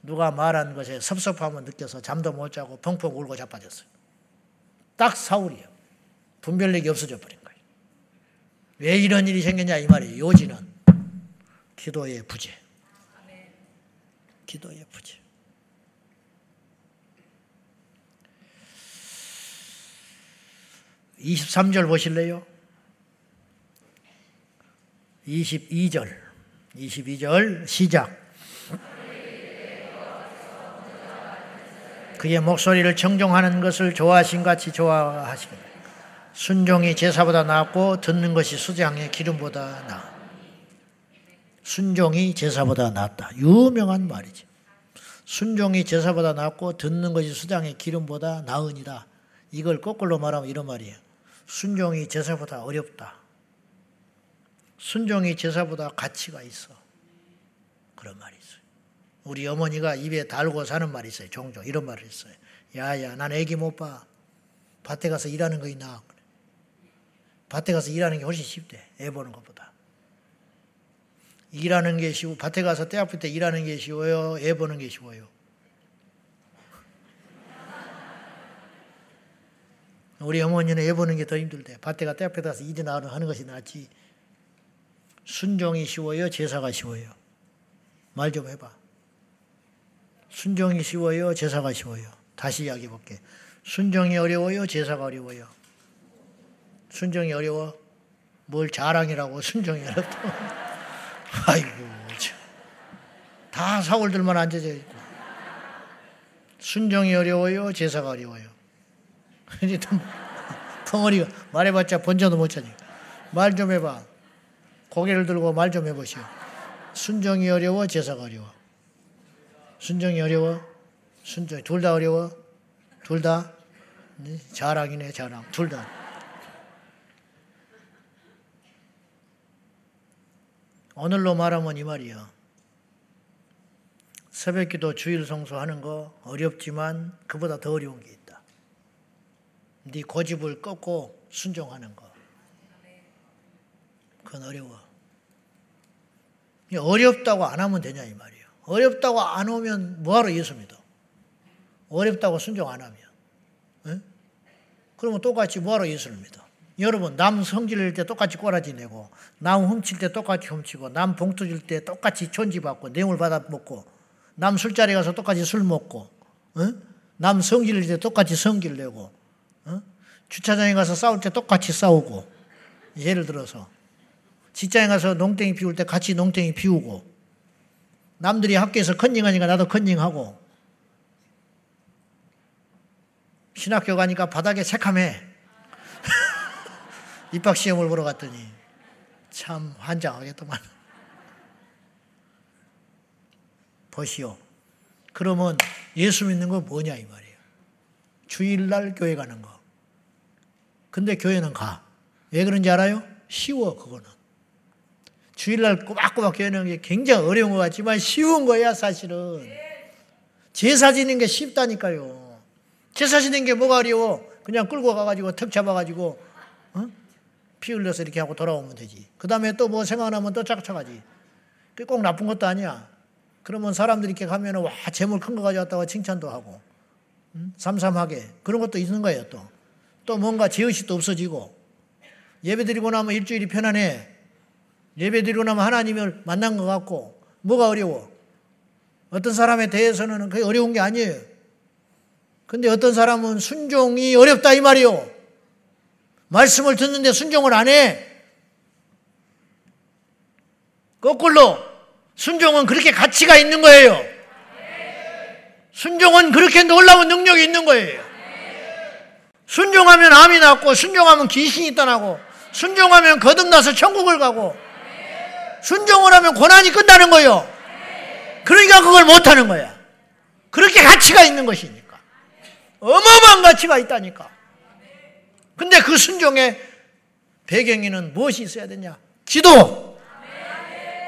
누가 말한 것에 섭섭함을 느껴서 잠도 못 자고 펑펑 울고 자빠졌어요. 딱 사울이요. 분별력이 없어져 버린 거예요. 왜 이런 일이 생겼냐 이 말이에요. 요지는 기도의 부재. 기도의 부재. (23절) 보실래요? 22절 22절 시작. 그의 목소리를 청종하는 것을 좋아하신 같이 좋아하시겠다 순종이 제사보다 낫고 듣는 것이 수장의 기름보다 나아 순종이 제사보다 낫다. 유명한 말이지. 순종이 제사보다 낫고 듣는 것이 수장의 기름보다 나으니다 이걸 거꾸로 말하면 이런 말이에요. 순종이 제사보다 어렵다 순종이 제사보다 가치가 있어. 그런 말이 있어요. 우리 어머니가 입에 달고 사는 말이 있어요. 종종 이런 말을 했어요. 야야, 난 애기 못 봐. 밭에 가서 일하는 거 있나? 밭에 가서 일하는 게 훨씬 쉽대. 애 보는 것보다. 일하는 게 쉬워. 밭에 가서 때 아플 때 일하는 게 쉬워요. 애 보는 게 쉬워요. 우리 어머니는 애 보는 게 더 힘들대. 밭에 가때 앞에 가서 일이나 하는 것이 낫지. 순종이 쉬워요? 제사가 쉬워요? 말 좀 해봐. 순종이 쉬워요? 제사가 쉬워요? 다시 이야기해 볼게. 순종이 어려워요? 제사가 어려워요? 순종이 어려워? 뭘 자랑이라고 순종이 어렵다. 아이고, 참. 다 사골들만 앉아져 있고. 순종이 어려워요? 제사가 어려워요? 덩어리가 말해봤자 본전도 못 찾니. 말좀 해봐. 고개를 들고 말 좀 해보시오. 순종이 어려워, 제사가 어려워. 순종이 어려워? 순종, 둘 다 어려워? 둘 다? 네, 자랑이네, 자랑. 둘 다. 오늘로 말하면 이 말이야. 새벽 기도 주일 성수하는 거 어렵지만 그보다 더 어려운 게 있다. 네 고집을 꺾고 순종하는 거. 그건 어려워. 어렵다고 안 하면 되냐 이 말이에요. 어렵다고 안 오면 뭐하러 예수 믿어? 어렵다고 순종 안 하면. 에? 그러면 똑같이 뭐하러 예수를 믿어? 여러분 남 성질낼 때 똑같이 꼬라지 내고 남 훔칠 때 똑같이 훔치고 남 봉투 줄 때 똑같이 존지받고 뇌물 받아 먹고 남 술자리 가서 똑같이 술 먹고 에? 남 성질 낼 때 똑같이 성질 내고 에? 주차장에 가서 싸울 때 똑같이 싸우고 예를 들어서 직장에 가서 농땡이 피울 때 같이 농땡이 피우고 남들이 학교에서 컨닝하니까 나도 컨닝하고 신학교 가니까 바닥에 새카매. 입학 시험을 보러 갔더니 참 환장하겠더만 보시오. 그러면 예수 믿는 거 뭐냐 이 말이에요. 주일날 교회 가는 거. 근데 교회는 가. 왜 그런지 알아요? 쉬워 그거는 주일날 꼬박꼬박 교회는 게 굉장히 어려운 것 같지만 쉬운 거야, 사실은. 제사 지는 게 쉽다니까요. 제사 지는 게 뭐가 어려워? 그냥 끌고 가가지고 턱 잡아가지고, 어? 피 흘려서 이렇게 하고 돌아오면 되지. 그 다음에 또 뭐 생각나면 또. 그게 꼭 나쁜 것도 아니야. 그러면 사람들이 이렇게 가면은, 와, 재물 큰 거 가져왔다고 칭찬도 하고, 음? 삼삼하게. 그런 것도 있는 거예요, 또. 또 뭔가 제의식도 없어지고, 예배 드리고 나면 일주일이 편안해. 예배 드리고 나면 하나님을 만난 것 같고 뭐가 어려워? 어떤 사람에 대해서는 그게 어려운 게 아니에요. 근데 어떤 사람은 순종이 어렵다 이 말이요. 말씀을 듣는데 순종을 안 해. 거꾸로 순종은 그렇게 가치가 있는 거예요. 순종은 그렇게 놀라운 능력이 있는 거예요. 순종하면 암이 낫고 순종하면 귀신이 떠나고 순종하면 거듭나서 천국을 가고 순종을 하면 고난이 끝나는 거요. 그러니까 그걸 못하는 거야. 그렇게 가치가 있는 것이니까. 어마어마한 가치가 있다니까. 근데 그 순종의 배경에는 무엇이 있어야 되냐? 기도.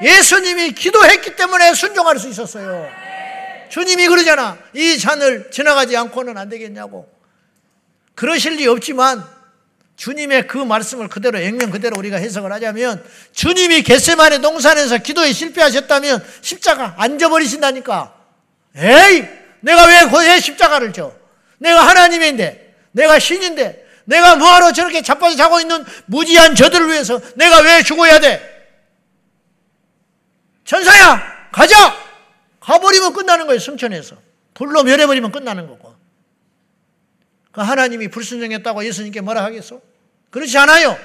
예수님이 기도했기 때문에 순종할 수 있었어요. 주님이 그러잖아. 이 잔을 지나가지 않고는 안 되겠냐고. 그러실 리 없지만 주님의 그 말씀을 그대로 액면 그대로 우리가 해석을 하자면 주님이 겟세만의 동산에서 기도에 실패하셨다면 십자가 안 져버리신다니까. 에이, 내가 왜, 왜 십자가를 져? 내가 하나님인데, 내가 신인데, 내가 뭐하러 저렇게 자빠져 자고 있는 무지한 저들을 위해서 내가 왜 죽어야 돼? 천사야, 가자! 가버리면 끝나는 거예요, 승천에서. 불로 멸해버리면 끝나는 거고. 그 하나님이 불순종했다고 예수님께 뭐라 하겠어? 그렇지 않아요.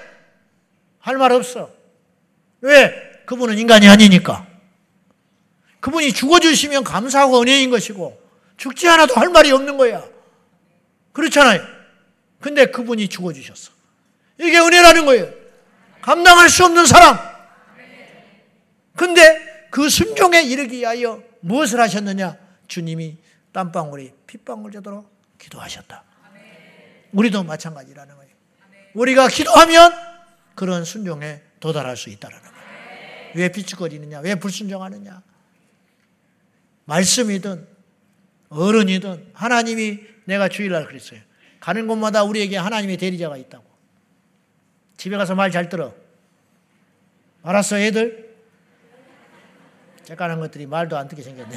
할 말 없어. 왜? 그분은 인간이 아니니까. 그분이 죽어주시면 감사하고 은혜인 것이고, 죽지 않아도 할 말이 없는 거야. 그렇잖아요. 근데 그분이 죽어주셨어. 이게 은혜라는 거예요. 감당할 수 없는 사람. 근데 그 순종에 이르기 위하여 무엇을 하셨느냐? 주님이 땀방울이 핏방울 되도록 기도하셨다. 우리도 마찬가지라는 거예요. 우리가 기도하면 그런 순종에 도달할 수 있다는 거예요. 왜 비축거리느냐? 왜 불순종하느냐? 말씀이든 어른이든 하나님이 내가 주일날 그랬어요. 가는 곳마다 우리에게 하나님의 대리자가 있다고. 집에 가서 말 잘 들어. 알았어, 애들? 째까는 것들이 말도 안 듣게 생겼네.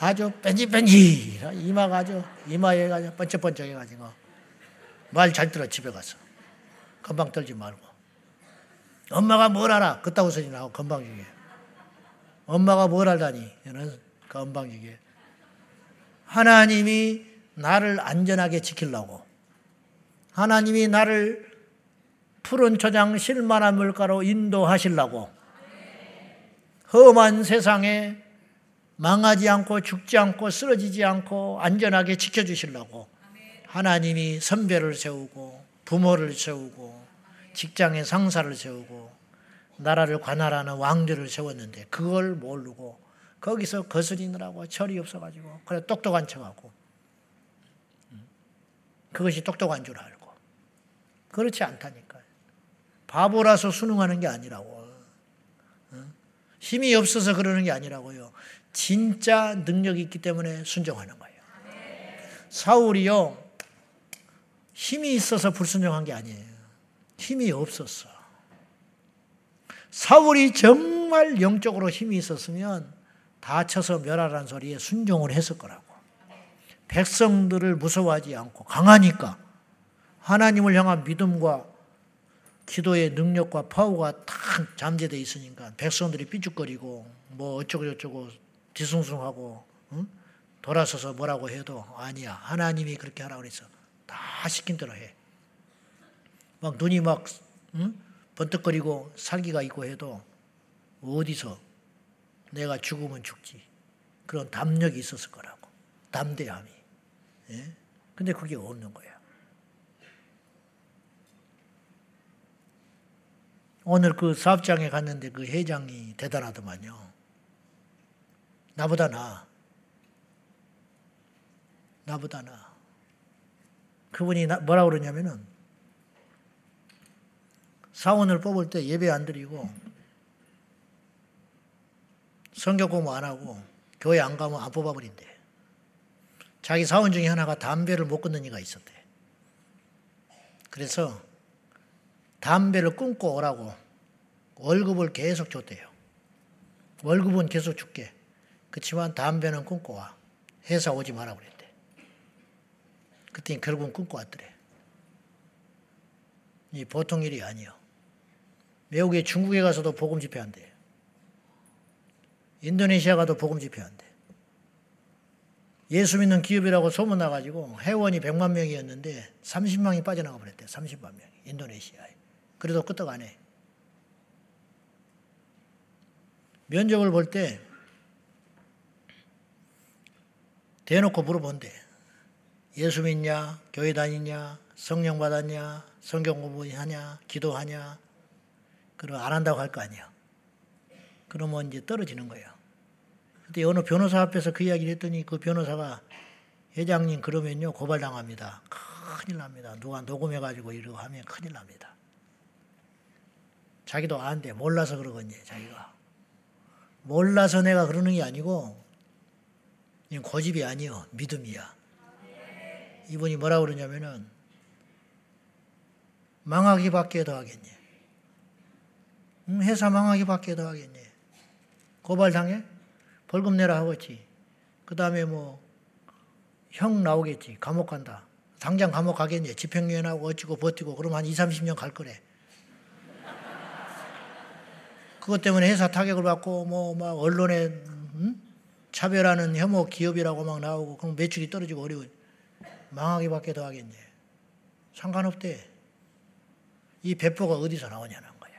아주 뺀지뺀지 이마가 아주 이마에 아주 번쩍번쩍 해가지고 말 잘 들어 집에 가서. 건방 떨지 말고. 엄마가 뭘 알아? 그따구 소리 나고 건방지게. 엄마가 뭘 알다니? 이는 건방지게. 하나님이 나를 안전하게 지키려고. 하나님이 나를 푸른 초장 실만한 물가로 인도하시려고. 험한 세상에 망하지 않고 죽지 않고 쓰러지지 않고 안전하게 지켜주시려고 하나님이 선배를 세우고 부모를 세우고 직장의 상사를 세우고 나라를 관할하는 왕들을 세웠는데 그걸 모르고 거기서 거스리느라고 철이 없어가지고 그래 똑똑한 척하고 그것이 똑똑한 줄 알고 그렇지 않다니까요. 바보라서 순응하는 게 아니라고 힘이 없어서 그러는 게 아니라고요. 진짜 능력이 있기 때문에 순종하는 거예요. 사울이요, 힘이 있어서 불순종한 게 아니에요. 힘이 없었어. 사울이 정말 영적으로 힘이 있었으면 다쳐서 멸하라는 소리에 순종을 했을 거라고. 백성들을 무서워하지 않고 강하니까 하나님을 향한 믿음과 기도의 능력과 파워가 탁 잠재되어 있으니까 백성들이 삐죽거리고 뭐 어쩌고 저쩌고 뒤숭숭하고 응? 돌아서서 뭐라고 해도 아니야. 하나님이 그렇게 하라고 그래서 다 시킨 대로 해. 막 눈이 막 응? 번뜩거리고 살기가 있고 해도 어디서 내가 죽으면 죽지. 그런 담력이 있었을 거라고. 담대함이. 예? 근데 그게 없는 거야. 오늘 그 사업장에 갔는데 그 회장이 대단하더만요. 나보다 나. 나보다 나. 그분이 나, 뭐라고 그러냐면은 사원을 뽑을 때 예배 안 드리고 성경 공부 안 하고 교회 안 가면 안 뽑아버린대. 자기 사원 중에 하나가 담배를 못 끊는 이가 있었대. 그래서 담배를 끊고 오라고 월급을 계속 줬대요. 월급은 계속 줄게. 그렇지만 담배는 끊고 와. 회사 오지 마라 그 그때 결국은 끊고 왔더래. 이 보통 일이 아니요. 외국에 중국에 가서도 복음 집회한대. 인도네시아 가도 복음 집회한대. 예수 믿는 기업이라고 소문나가지고 회원이 100만 명이었는데 30만이 빠져나가 버렸대. 30만 명. 인도네시아에. 그래도 끄떡 안 해. 면접을 볼 때 대놓고 물어본대. 예수 믿냐? 교회 다니냐? 성령 받았냐? 성경 공부하냐? 기도하냐? 그럼 안 한다고 할 거 아니야. 그러면 이제 떨어지는 거예요. 그때 어느 변호사 앞에서 그 이야기를 했더니 그 변호사가 회장님 그러면요 고발당합니다. 큰일 납니다. 누가 녹음해가지고 이러고 하면 큰일 납니다. 자기도 안 돼. 몰라서 그러겠니, 자기가. 몰라서 내가 그러는 게 아니고, 고집이 아니요. 믿음이야. 이분이 뭐라 그러냐면은, 망하기밖에 더 하겠니? 응, 회사 망하기밖에 더 하겠니? 고발당해? 벌금 내라 하겠지. 그 다음에 뭐, 형 나오겠지. 감옥 간다. 당장 감옥 가겠니? 집행유예하고 어찌고 버티고 그러면 한 2, 30년 갈 거래. 그것 때문에 회사 타격을 받고 뭐 막 언론에 음? 차별하는 혐오 기업이라고 막 나오고 그럼 매출이 떨어지고 어려워. 망하기밖에 더 하겠네. 상관없대. 이 배포가 어디서 나오냐는 거야.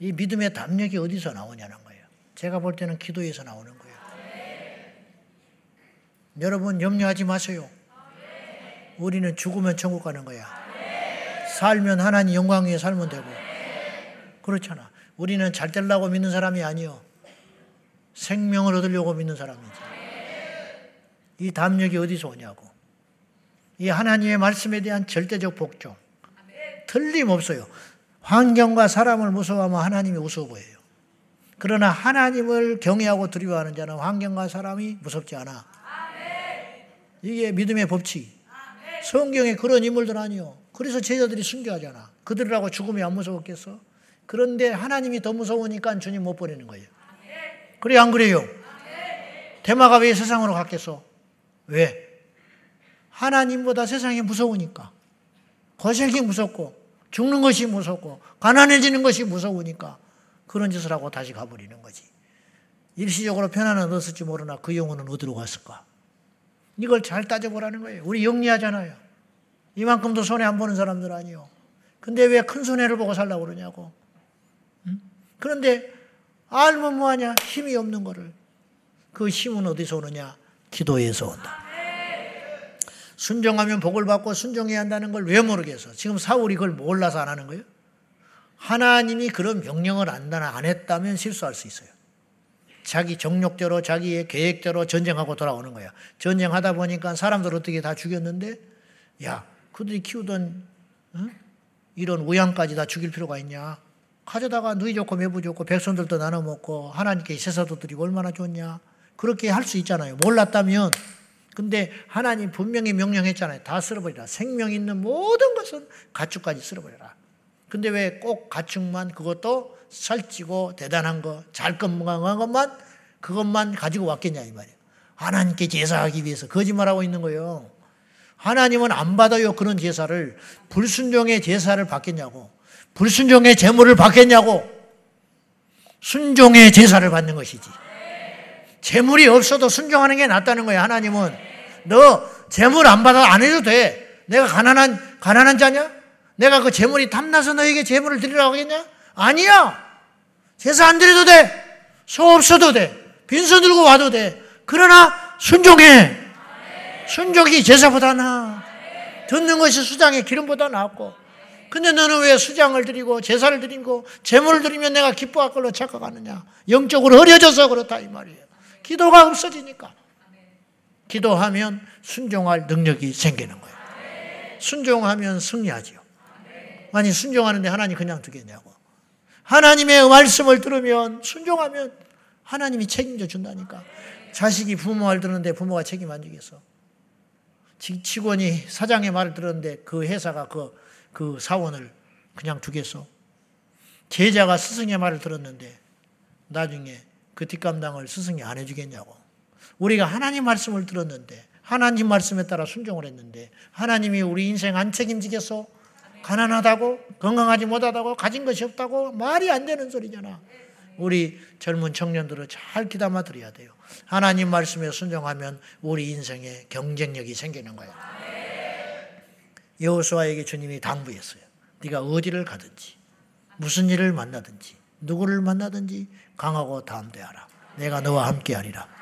이 믿음의 담력이 어디서 나오냐는 거예요. 제가 볼 때는 기도에서 나오는 거예요. 여러분 염려하지 마세요. 우리는 죽으면 천국 가는 거야. 살면 하나님 영광 위에 살면 되고. 그렇잖아. 우리는 잘 되려고 믿는 사람이 아니요. 생명을 얻으려고 믿는 사람이지. 이 담력이 어디서 오냐고. 이 하나님의 말씀에 대한 절대적 복종. 틀림없어요. 환경과 사람을 무서워하면 하나님이 무서워 보여요. 그러나 하나님을 경외하고 두려워하는 자는 환경과 사람이 무섭지 않아. 이게 믿음의 법칙. 성경에 그런 인물들 아니요. 그래서 제자들이 순교하잖아. 그들하고 죽음이 안 무서웠겠어? 그런데 하나님이 더 무서우니까 주님 못 보내는 거예요. 그래, 안 그래요? 대마가 왜 세상으로 갔겠어? 왜? 하나님보다 세상이 무서우니까. 거색이 무섭고, 죽는 것이 무섭고, 가난해지는 것이 무서우니까 그런 짓을 하고 다시 가버리는 거지. 일시적으로 편안은 얻었을지 모르나 그 영혼은 어디로 갔을까? 이걸 잘 따져보라는 거예요. 우리 영리하잖아요. 이만큼도 손해 안 보는 사람들 아니요. 근데 왜 큰 손해를 보고 살라고 그러냐고. 응? 그런데 알면 뭐하냐? 힘이 없는 거를. 그 힘은 어디서 오느냐? 기도에서 온다. 순종하면 복을 받고 순종해야 한다는 걸 왜 모르겠어? 지금 사울이 그걸 몰라서 안 하는 거예요? 하나님이 그런 명령을 안, 안 했다면 실수할 수 있어요. 자기 정욕대로 자기의 계획대로 전쟁하고 돌아오는 거야. 전쟁하다 보니까 사람들 어떻게 다 죽였는데 야 그들이 키우던 어? 이런 우양까지 다 죽일 필요가 있냐? 가져다가 누이 좋고 매부 좋고 백성들도 나눠 먹고 하나님께 제사도 드리고 얼마나 좋냐? 그렇게 할 수 있잖아요. 몰랐다면 근데 하나님 분명히 명령했잖아요. 다 쓸어버리라. 생명 있는 모든 것은 가축까지 쓸어버려라. 근데 왜 꼭 가축만 그것도 살찌고 대단한 거, 잘 건강한 것만 그것만 가지고 왔겠냐 이 말이에요. 하나님께 제사하기 위해서 거짓말하고 있는 거예요. 하나님은 안 받아요 그런 제사를 불순종의 제사를 받겠냐고 불순종의 제물을 받겠냐고 순종의 제사를 받는 것이지 제물이 없어도 순종하는 게 낫다는 거예요 하나님은 너 제물 안 받아 안 해도 돼 내가 가난한 가난한 자냐 내가 그 제물이 탐나서 너에게 제물을 드리라고 하겠냐 아니야. 제사 안 드려도 돼. 소 없어도 돼. 빈손 들고 와도 돼. 그러나 순종해. 순종이 제사보다 나. 듣는 것이 수장의 기름보다 낫고. 근데 너는 왜 수장을 드리고 제사를 드리고 제물을 드리면 내가 기뻐할 걸로 착각하느냐. 영적으로 흐려져서 그렇다 이 말이에요. 기도가 없어지니까. 기도하면 순종할 능력이 생기는 거예요. 순종하면 승리하지요. 아니 순종하는데 하나님 그냥 두겠냐고. 하나님의 말씀을 들으면 순종하면 하나님이 책임져 준다니까. 자식이 부모 말 들었는데 부모가 책임 안 지겠어. 직원이 사장의 말을 들었는데 그 회사가 그, 그 사원을 그냥 두겠어. 제자가 스승의 말을 들었는데 나중에 그 뒷감당을 스승이 안 해주겠냐고. 우리가 하나님 말씀을 들었는데 하나님 말씀에 따라 순종을 했는데 하나님이 우리 인생 안 책임지겠어? 가난하다고 건강하지 못하다고 가진 것이 없다고 말이 안 되는 소리잖아. 우리 젊은 청년들은 잘 귀담아 들어야 돼요. 하나님 말씀에 순종하면 우리 인생에 경쟁력이 생기는 거야. 여호수아에게 주님이 당부했어요. 네가 어디를 가든지 무슨 일을 만나든지 누구를 만나든지 강하고 담대하라. 내가 너와 함께하리라.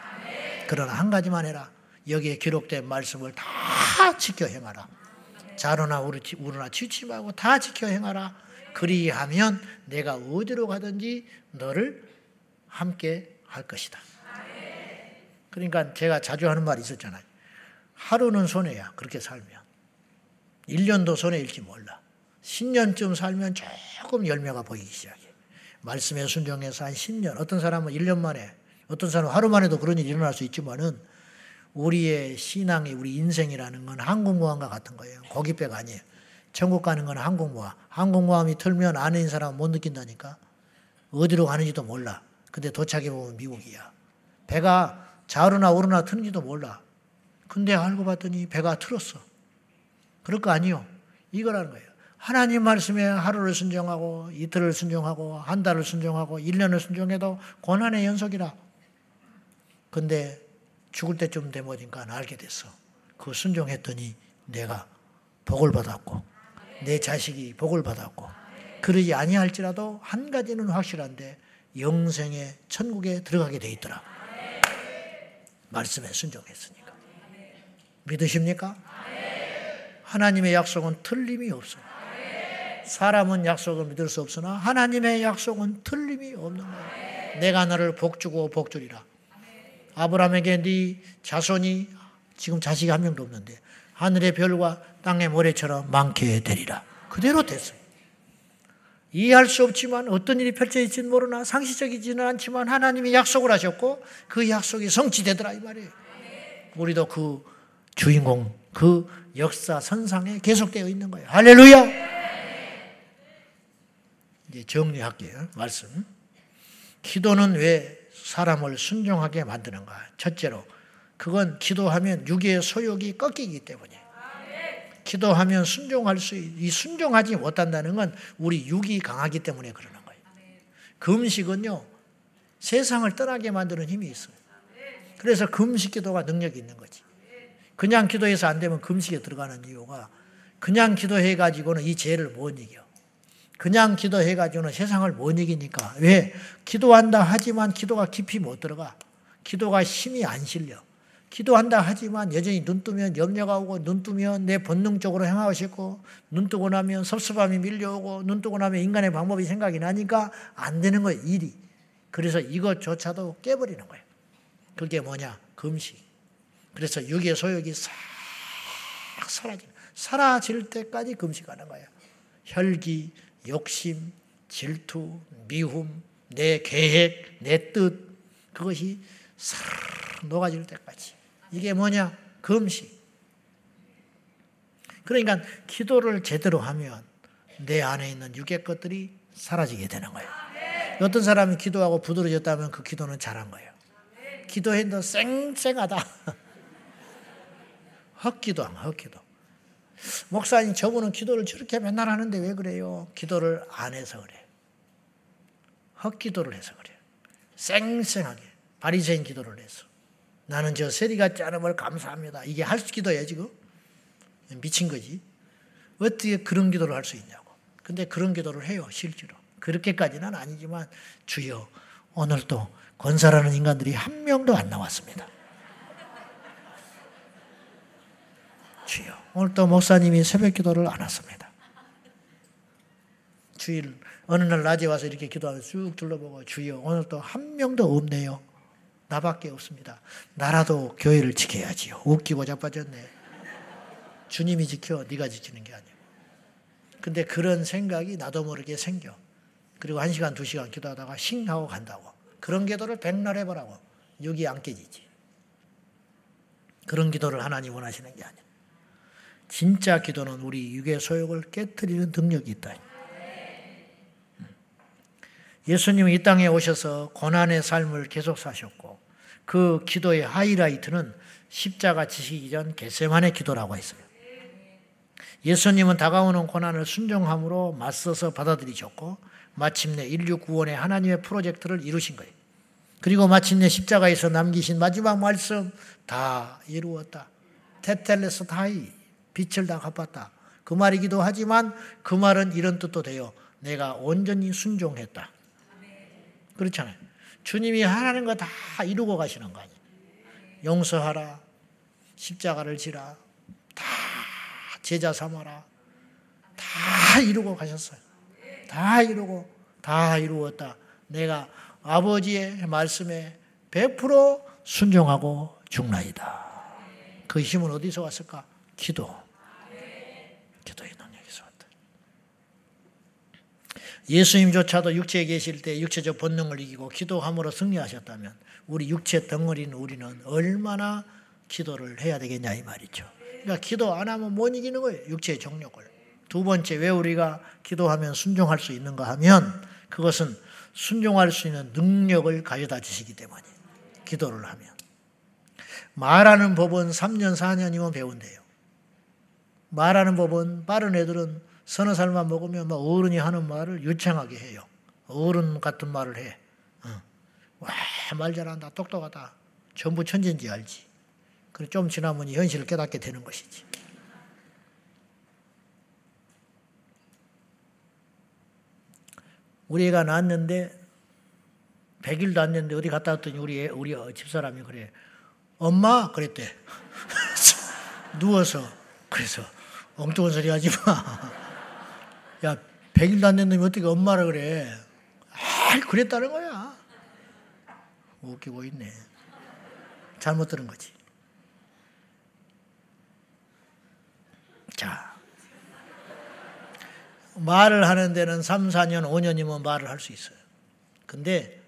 그러나 한 가지만 해라. 여기에 기록된 말씀을 다 지켜 행하라. 자로나 우르나 치치 말고 다 지켜 행하라. 그리하면 내가 어디로 가든지 너를 함께 할 것이다. 그러니까 제가 자주 하는 말이 있었잖아요. 하루는 손해야. 그렇게 살면. 1년도 손해일지 몰라. 10년쯤 살면 조금 열매가 보이기 시작해. 말씀에 순종해서 한 10년, 어떤 사람은 1년 만에, 어떤 사람은 하루 만에도 그런 일이 일어날 수 있지만은 우리의 신앙이 우리 인생이라는 건 항공모함과 같은 거예요. 고깃배가 아니에요. 천국 가는 건 항공모함. 항공모함이 틀면 안에 있는 사람은 못 느낀다니까. 어디로 가는지도 몰라. 근데 도착해 보면 미국이야. 배가 좌우나 우르나 트는지도 몰라. 근데 알고 봤더니 배가 틀었어. 그럴 거 아니요. 이거라는 거예요. 하나님 말씀에 하루를 순종하고 이틀을 순종하고 한 달을 순종하고 1년을 순종해도 고난의 연속이라. 근데 죽을 때쯤 되면니까 알게 됐어. 그 순종했더니 내가 복을 받았고 내 자식이 복을 받았고 그러지 아니할지라도 한 가지는 확실한데 영생의 천국에 들어가게 돼 있더라. 말씀에 순종했으니까. 믿으십니까? 하나님의 약속은 틀림이 없어. 사람은 약속을 믿을 수 없으나 하나님의 약속은 틀림이 없는 거야. 내가 너를 복주고 복주리라. 아브라함에게 네 자손이 지금 자식이 한 명도 없는데 하늘의 별과 땅의 모래처럼 많게 되리라. 그대로 됐어요. 이해할 수 없지만 어떤 일이 펼쳐질지는 모르나 상시적이지는 않지만 하나님이 약속을 하셨고 그 약속이 성취되더라 이 말이에요. 우리도 그 주인공 그 역사 선상에 계속되어 있는 거예요. 할렐루야. 이제 정리할게요. 말씀. 기도는 왜 사람을 순종하게 만드는가? 첫째로 그건 기도하면 육의 소욕이 꺾이기 때문이에요. 기도하면 순종할 수, 이 순종하지 못한다는 건 우리 육이 강하기 때문에 그러는 거예요. 금식은요, 세상을 떠나게 만드는 힘이 있어요. 그래서 금식 기도가 능력이 있는 거지. 그냥 기도해서 안 되면 금식에 들어가는 이유가 그냥 기도해 가지고는 이 죄를 못 이겨. 그냥 기도해 가지고는 세상을 못 이기니까. 왜? 기도한다 하지만 기도가 깊이 못 들어가. 기도가 힘이 안 실려. 기도한다 하지만 여전히 눈 뜨면 염려가 오고 눈 뜨면 내 본능적으로 행하고 싶고 눈 뜨고 나면 섭섭함이 밀려오고 눈 뜨고 나면 인간의 방법이 생각이 나니까 안 되는 거예요 일이. 그래서 이것조차도 깨버리는 거예요. 그게 뭐냐? 금식. 그래서 육의 소욕이 싹 사라지는 사라질 때까지 금식하는 거예요. 혈기, 욕심, 질투, 미움, 내 계획, 내 뜻 그것이 싹 녹아질 때까지 이게 뭐냐? 금식. 그러니까 기도를 제대로 하면 내 안에 있는 육의 것들이 사라지게 되는 거예요. 어떤 사람이 기도하고 부드러졌다면 그 기도는 잘한 거예요. 기도했는데 쌩쌩하다. 헛기도한 헛기도. 목사님 저분은 기도를 저렇게 맨날 하는데 왜 그래요? 기도를 안 해서 그래. 헛기도를 해서 그래. 쌩쌩하게 바리새인 기도를 해서. 나는 저 세리 같지 않음을 감사합니다. 이게 할 수 기도야 지금? 미친 거지. 어떻게 그런 기도를 할 수 있냐고. 근데 그런 기도를 해요 실제로. 그렇게까지는 아니지만 주여 오늘도 권사라는 인간들이 한 명도 안 나왔습니다. 주여 오늘도 목사님이 새벽 기도를 안 했습니다. 주일 어느 날 낮에 와서 이렇게 기도하면 쭉 둘러보고 주여 오늘도 한 명도 없네요. 나밖에 없습니다. 나라도 교회를 지켜야지요. 웃기고 자빠졌네. 주님이 지켜, 네가 지키는 게 아니야. 근데 그런 생각이 나도 모르게 생겨. 그리고 한 시간, 두 시간 기도하다가 싱 하고 간다고. 그런 기도를 백날 해보라고. 여기 안 깨지지. 그런 기도를 하나님 원하시는 게 아니야. 진짜 기도는 우리 육의 소욕을 깨뜨리는 능력이 있다. 예수님이 이 땅에 오셔서 고난의 삶을 계속 사셨고 그 기도의 하이라이트는 십자가 지시기 전 겟세만의 기도라고 했어요. 예수님은 다가오는 고난을 순종함으로 맞서서 받아들이셨고 마침내 인류 구원의 하나님의 프로젝트를 이루신 거예요. 그리고 마침내 십자가에서 남기신 마지막 말씀 다 이루었다. 테텔레스 다이 빛을 다 갚았다. 그 말이기도 하지만 그 말은 이런 뜻도 돼요. 내가 온전히 순종했다. 그렇잖아요. 주님이 하라는 거 다 이루고 가시는 거 아니에요. 용서하라. 십자가를 지라. 다 제자 삼아라. 다 이루고 가셨어요. 다 이루고 다 이루었다. 내가 아버지의 말씀에 100% 순종하고 죽나이다. 그 힘은 어디서 왔을까? 기도. 예수님조차도 육체에 계실 때 육체적 본능을 이기고 기도함으로 승리하셨다면 우리 육체 덩어리는 우리는 얼마나 기도를 해야 되겠냐 이 말이죠. 그러니까 기도 안 하면 못 이기는 거예요. 육체의 정욕을. 두 번째 왜 우리가 기도하면 순종할 수 있는가 하면 그것은 순종할 수 있는 능력을 가져다 주시기 때문이에요. 기도를 하면. 말하는 법은 3년, 4년이면 배운대요. 말하는 법은 빠른 애들은 서너 살만 먹으면 막 어른이 하는 말을 유창하게 해요. 어른 같은 말을 해. 어. 와, 말 잘한다. 똑똑하다. 전부 천재인지 알지. 그래 좀 지나면 현실을 깨닫게 되는 것이지. 우리 애가 낳았는데 100일도 안 됐는데 어디 갔다 왔더니 우리 애, 우리 집사람이 그래. 엄마 그랬대. 누워서 그래서 엉뚱한 소리 하지 마. 야 100일도 안 됐는데 어떻게 엄마라 그래. 아 그랬다는 거야. 웃기고 있네. 잘못 들은 거지. 자. 말을 하는 데는 3, 4년, 5년이면 말을 할 수 있어요. 근데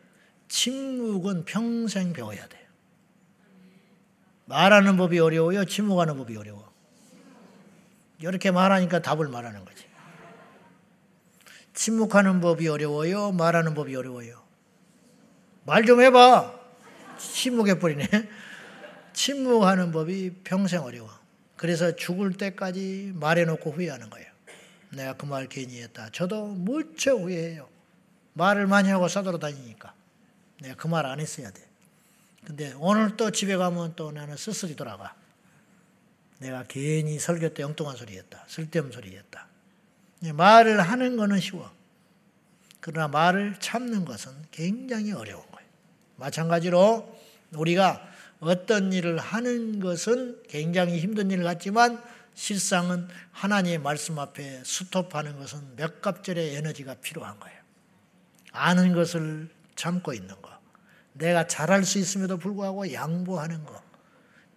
침묵은 평생 배워야 돼요. 말하는 법이 어려워요? 침묵하는 법이 어려워? 이렇게 말하니까 답을 말하는 거지. 침묵하는 법이 어려워요? 말하는 법이 어려워요? 말 좀 해봐. 침묵해버리네. 침묵하는 법이 평생 어려워. 그래서 죽을 때까지 말해놓고 후회하는 거예요. 내가 그 말 괜히 했다. 저도 무척 후회해요. 말을 많이 하고 싸돌아 다니니까. 내가 그 말 안 했어야 돼. 근데 오늘 또 집에 가면 또 나는 쓸쓸히 돌아가. 내가 괜히 설교 때 엉뚱한 소리 했다. 쓸데없는 소리 했다. 말을 하는 거는 쉬워. 그러나 말을 참는 것은 굉장히 어려운 거예요. 마찬가지로 우리가 어떤 일을 하는 것은 굉장히 힘든 일 같지만 실상은 하나님의 말씀 앞에 스톱하는 것은 몇 갑절의 에너지가 필요한 거예요. 아는 것을 참고 있는 거. 내가 잘할 수 있음에도 불구하고 양보하는 거.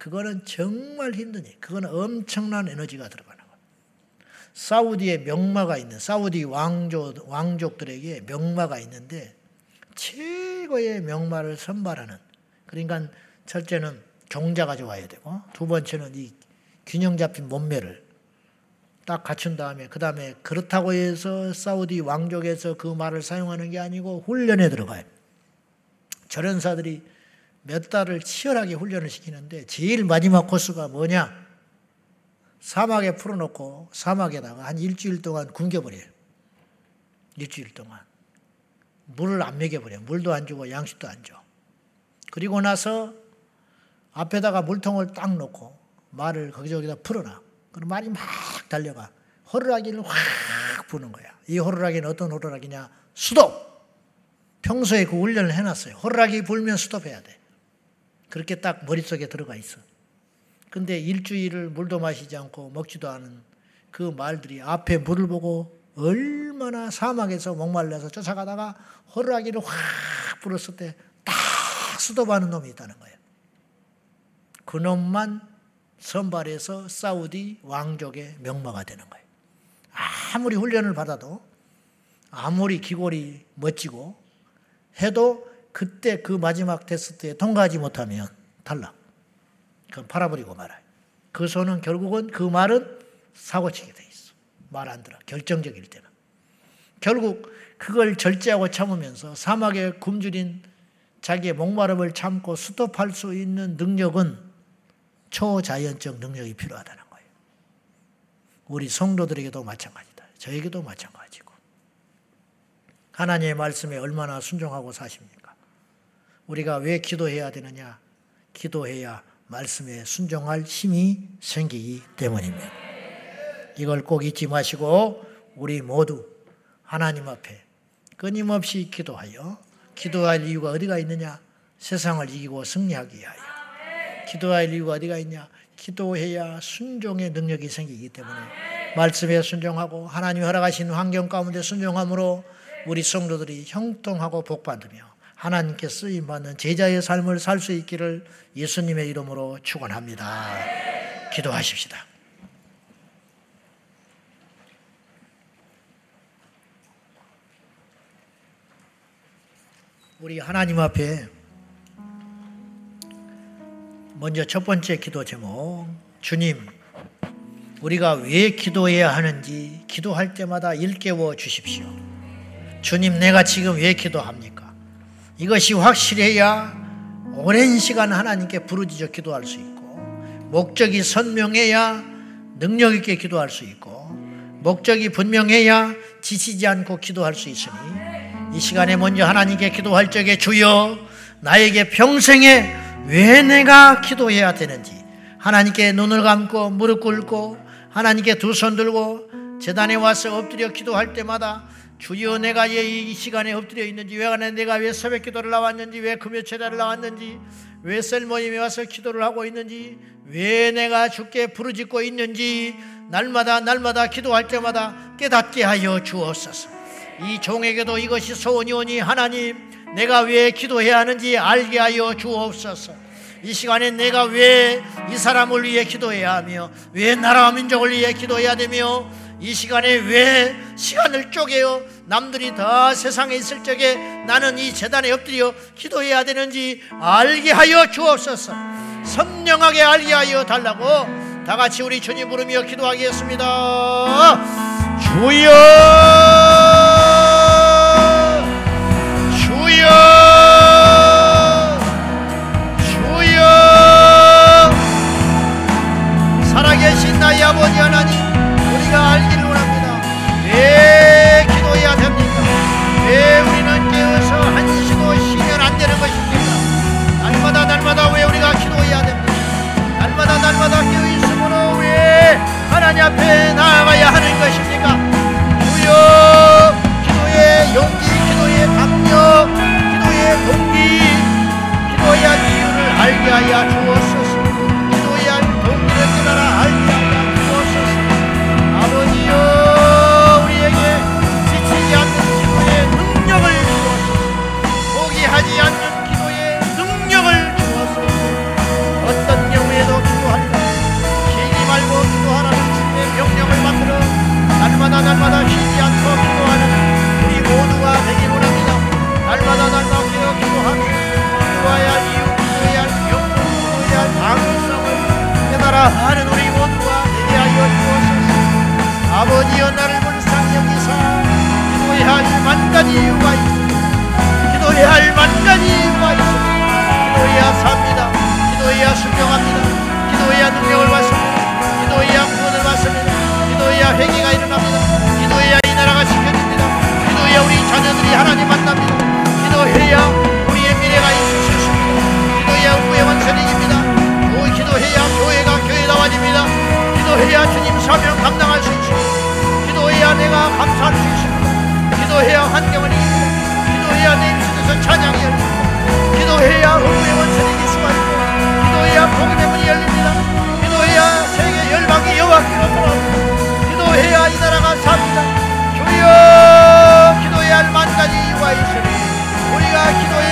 그거는 정말 일. 그거는 엄청난 에너지가 들어가는 거. 사우디에 명마가 있는 사우디 왕족 왕족들에게 명마가 있는데 최고의 명마를 선발하는 그러니까 첫째는 경자가 좋아야 되고 두 번째는 이 균형 잡힌 몸매를 딱 갖춘 다음에 그 다음에 그렇다고 해서 사우디 왕족에서 그 말을 사용하는 게 아니고 훈련에 들어가요. 절연사들이 몇 달을 치열하게 훈련을 시키는데 제일 마지막 코스가 뭐냐? 사막에 풀어놓고 사막에다가 한 일주일 동안 굶겨버려요. 일주일 동안. 물을 안 먹여버려요. 물도 안 주고 양식도 안 줘. 그리고 나서 앞에다가 물통을 딱 놓고 말을 거기저기다 풀어놔. 그럼 말이 막 달려가. 호루라기를 확 부는 거야. 이 호루라기는 어떤 호루라기냐? 수도. 평소에 그 훈련을 해놨어요. 호루라기 불면 스톱해야 돼. 그렇게 딱 머릿속에 들어가 있어. 근데 일주일을 물도 마시지 않고 먹지도 않은 그 말들이 앞에 물을 보고 얼마나 사막에서 목말라서 쫓아가다가 호루라기를 확 불었을 때딱 스톱하는 놈이 있다는 거예요. 그 놈만 선발해서 사우디 왕족의 명마가 되는 거예요. 아무리 훈련을 받아도 아무리 기골이 멋지고 해도 그때 그 마지막 테스트에 통과하지 못하면 탈락. 그건 팔아버리고 말아요. 그 손은 결국은 그 말은 사고치게 돼 있어. 말 안 들어. 결정적일 때는. 결국 그걸 절제하고 참으면서 사막에 굶주린 자기의 목마름을 참고 스톱할 수 있는 능력은 초자연적 능력이 필요하다는 거예요. 우리 성도들에게도 마찬가지다. 저에게도 마찬가지고. 하나님의 말씀에 얼마나 순종하고 사십니까? 우리가 왜 기도해야 되느냐? 기도해야 말씀에 순종할 힘이 생기기 때문입니다. 이걸 꼭 잊지 마시고 우리 모두 하나님 앞에 끊임없이 기도하여 기도할 이유가 어디가 있느냐? 세상을 이기고 승리하기 위하여. 기도할 이유가 어디가 있냐? 기도해야 순종의 능력이 생기기 때문에 말씀에 순종하고 하나님 허락하신 환경 가운데 순종함으로 우리 성도들이 형통하고 복받으며 하나님께 쓰임 받는 제자의 삶을 살 수 있기를 예수님의 이름으로 축원합니다. 기도하십시다. 우리 하나님 앞에 먼저 첫 번째 기도 제목 주님 우리가 왜 기도해야 하는지 기도할 때마다 일깨워 주십시오. 주님 내가 지금 왜 기도합니까? 이것이 확실해야 오랜 시간 하나님께 부르짖어 기도할 수 있고 목적이 선명해야 능력 있게 기도할 수 있고 목적이 분명해야 지치지 않고 기도할 수 있으니 이 시간에 먼저 하나님께 기도할 적에 주여 나에게 평생에 왜 내가 기도해야 되는지 하나님께 눈을 감고 무릎 꿇고 하나님께 두 손 들고 재단에 와서 엎드려 기도할 때마다 주여 내가 이 시간에 엎드려 있는지 왜 내가 왜 새벽 기도를 나왔는지 왜 금요 제단을 나왔는지 왜 셀 모임에 와서 기도를 하고 있는지 왜 내가 주께 부르짖고 있는지 날마다 날마다 기도할 때마다 깨닫게 하여 주옵소서. 이 종에게도 이것이 소원이 오니 하나님 내가 왜 기도해야 하는지 알게 하여 주옵소서. 이 시간에 내가 왜 이 사람을 위해 기도해야 하며 왜 나라와 민족을 위해 기도해야 되며 이 시간에 왜 시간을 쪼개어 남들이 다 세상에 있을 적에 나는 이 재단에 엎드려 기도해야 되는지 알게 하여 주옵소서. 선명하게 알게 하여 달라고 다 같이 우리 주님 부르며 기도하겠습니다. 주여! 살아계신 나의 아버지 하나님 우리가 알기를 날마다 왜 우리가 기도해야 됩니까? 날마다 날마다 깨어있음으로 왜 하나님 앞에 나아가야 하는 것입니까? 주여 기도의 용기 기도의 강력 기도의 동기 기도의 이유를 알게 하여 주옵소서 기도의 동기를 깨달아 알게 하여 주옵소서 아버지여 우리에게 지치지 않는 기도의 능력을 주옵소서 포기하지 않는 하는 우리 모두가 되게 하여 주옵소서. 아버지여 나를 불쌍히 여기사 기도해야 할만 가지 이유가 있습니다. 기도해야 할만 가지 이유가 있습니다. 기도해야 삽니다. 기도해야 순종합니다. 기도해야 능력을 받습니다. 기도해야 구원을 받습니다. 기도해야 회개가 일어납니다. 기도해야 이 나라가 지켜집니다. 기도해야 우리 자녀들이 하나님 만납니다. 기도해야 우리의 미래가 있을 수 있습니다. 기도해야 완성입니다. 또 기도해야 교회가 교회다워집니다. 기도해야 주님 사명 감당할 수 있습니다. 기도해야 내가 감사할 수 있습니다. 기도해야 환경을 이깁니다. 기도해야 내 입술에서 찬양이 열립니다. 기도해야 의의 원천이 수가 있고 기도해야 복음의 문이 열립니다. 기도해야 세계 열방이 여호와께로 돌아옵니다. 기도해야 이 나라가 삽니다. 주여 기도해야 할 만 가지 이유가 있으니 우리가 기도에 힘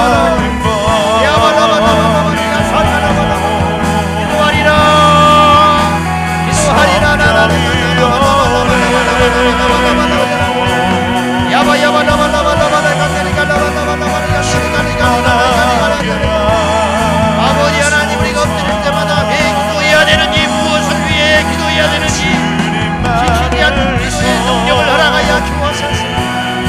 아버지 하나님 우리가 엎드릴 때마다 왜 기도해야 되는지 무엇을 위해 기도해야 되는지 진리한 그리스도의 능력을 알아가야 주옵소서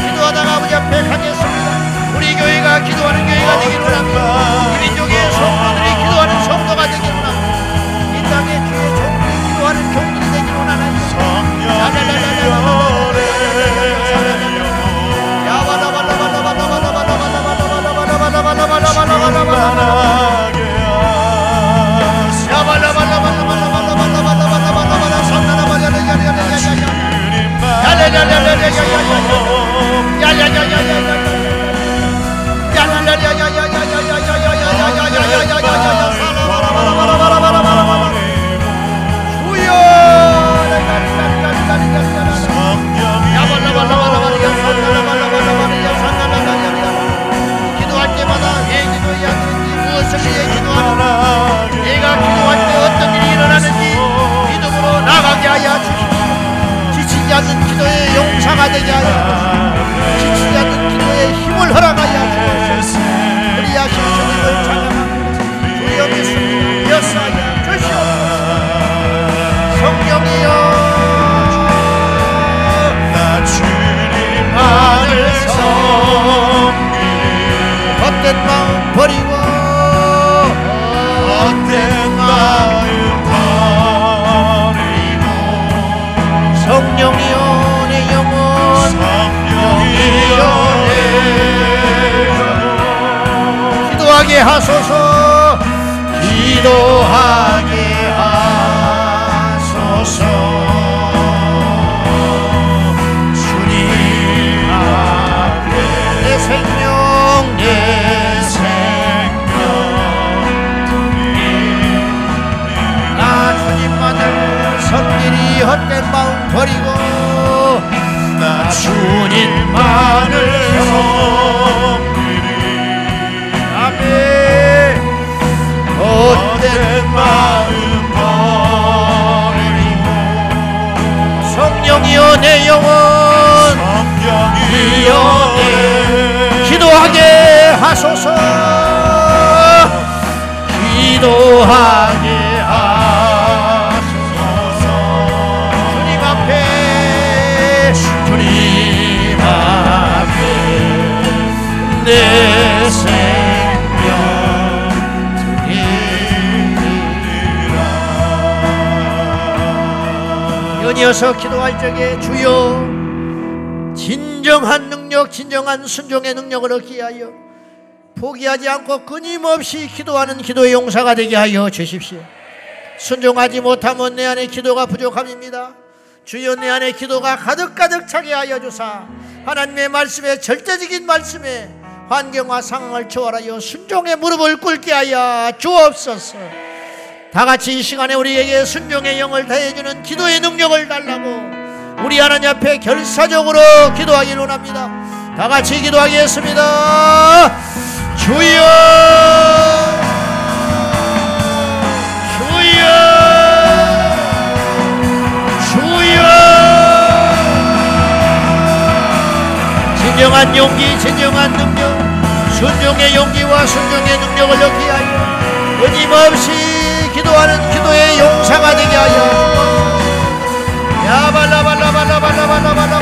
기도하다가 아버지 앞에 가겠습니다 우리 교회가 기도하는 교회가 되기를 합니다 주님 만나게 하소서 순종의 능력을 얻기 하여 포기하지 않고 끊임없이 기도하는 기도의 용사가 되게 하여 주십시오. 순종하지 못하면 내 안에 기도가 부족함입니다. 주여 내 안에 기도가 가득가득 차게 하여 주사 하나님의 말씀에 절대적인 말씀에 환경과 상황을 초월하여 순종의 무릎을 꿇게 하여 주옵소서 다 같이 이 시간에 우리에게 순종의 영을 다해주는 기도의 능력을 달라고 우리 하나님 앞에 결사적으로 기도하기를 원합니다 다 같이 기도하겠습니다. 주여! 진정한 용기, 진정한 능력, 순종의 용기와 순종의 능력을 얻게 하여 끊임없이 기도하는 기도의 용사가 되게 하여 야발라발라발라발라발라발라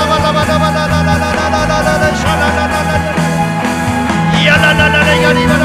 Yeah!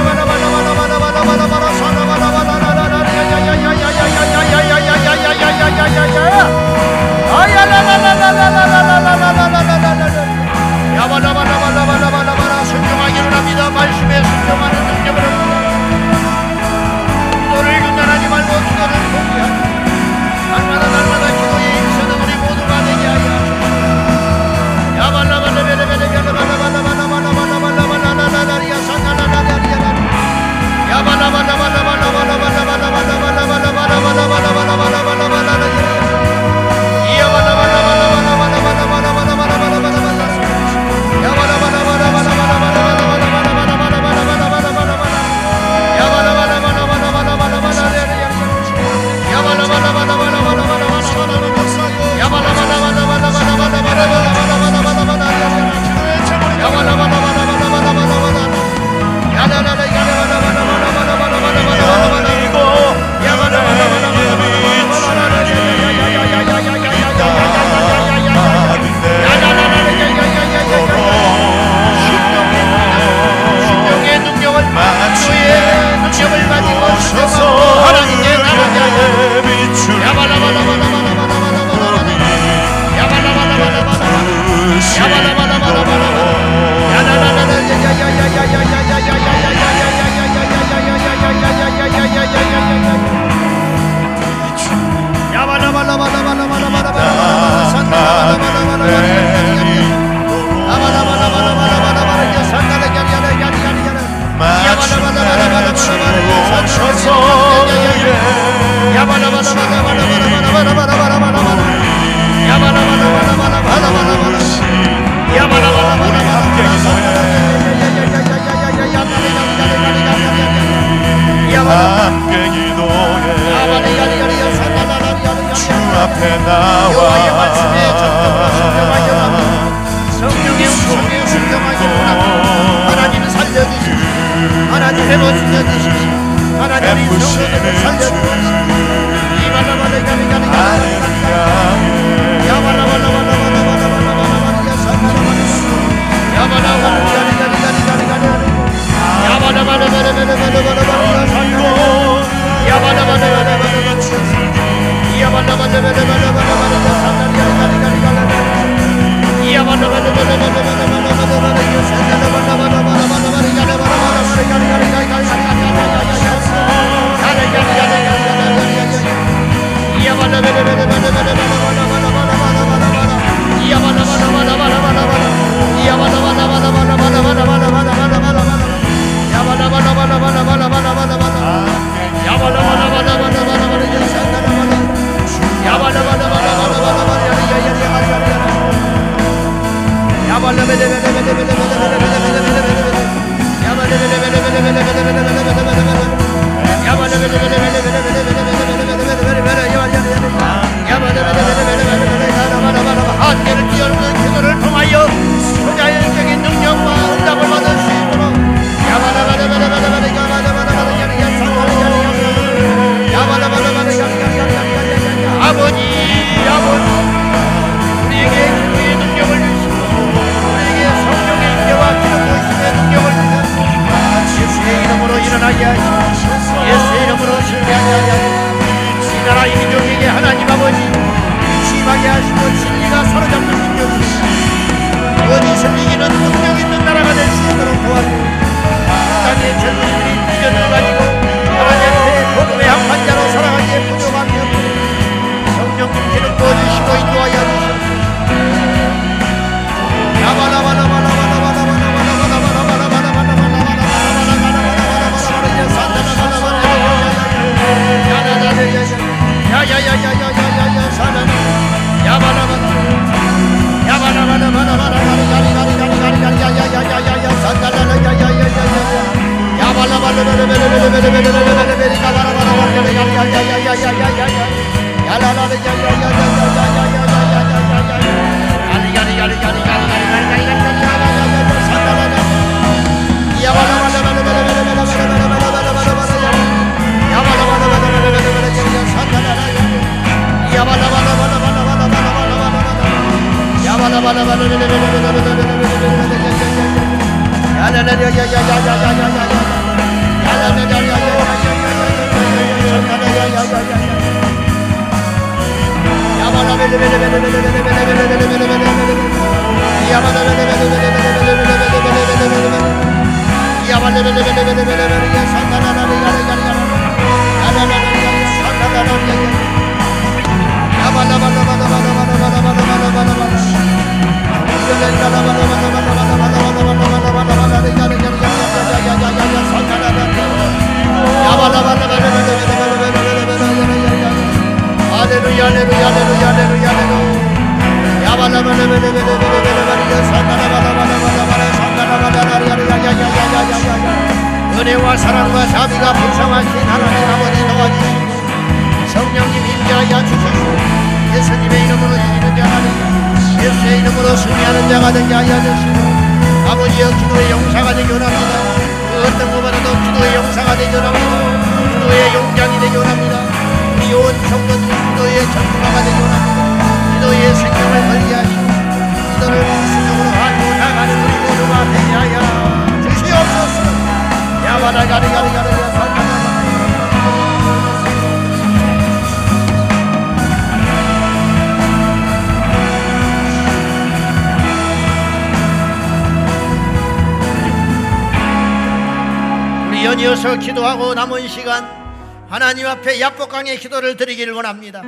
소강의 기도를 드리기를 원합니다.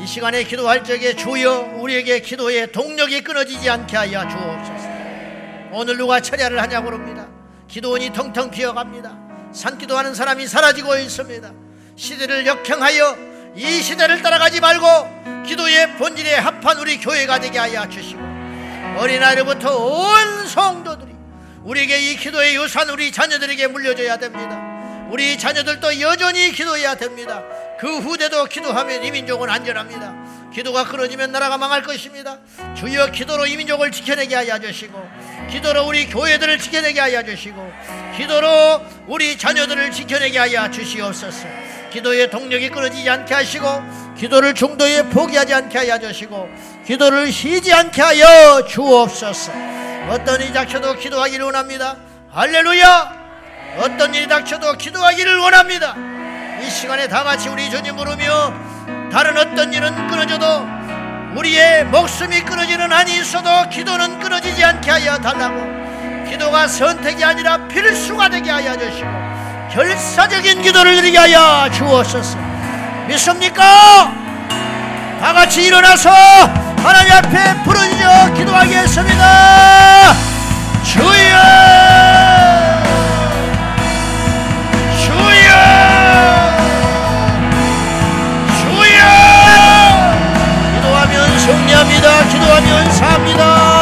이 시간에 기도할 적에 주여 우리에게 기도의 동력이 끊어지지 않게 하여 주옵소서. 오늘 누가 철야를 하냐고 그럽니다. 기도원이 텅텅 비어갑니다. 산기도하는 사람이 사라지고 있습니다. 시대를 역행하여 이 시대를 따라가지 말고 기도의 본질에 합한 우리 교회가 되게 하여 주시고 어린아이로부터 온 성도들이 우리에게 이 기도의 유산 우리 자녀들에게 물려줘야 됩니다. 우리 자녀들도 여전히 기도해야 됩니다. 그 후대도 기도하면 이 민족은 안전합니다. 기도가 끊어지면 나라가 망할 것입니다. 주여 기도로 이 민족을 지켜내게 하여 주시고 기도로 우리 교회들을 지켜내게 하여 주시고 기도로 우리 자녀들을 지켜내게 하여 주시옵소서. 기도의 동력이 끊어지지 않게 하시고 기도를 중도에 포기하지 않게 하여 주시고 기도를 쉬지 않게 하여 주옵소서. 어떤 닥쳐도 기도하기를 원합니다. 할렐루야! 어떤 일이 닥쳐도 기도하기를 원합니다. 이 시간에 다 같이 우리 주님 부르며 다른 어떤 일은 끊어져도 우리의 목숨이 끊어지는 한이 있어도 기도는 끊어지지 않게 하여 달라고 기도가 선택이 아니라 필수가 되게 하여 주시고 결사적인 기도를 드리게 하여 주옵소서 믿습니까? 다 같이 일어나서 하나님 앞에 부르짖어 기도하겠습니다 주여 기도합니다. 기도하면 삽니다.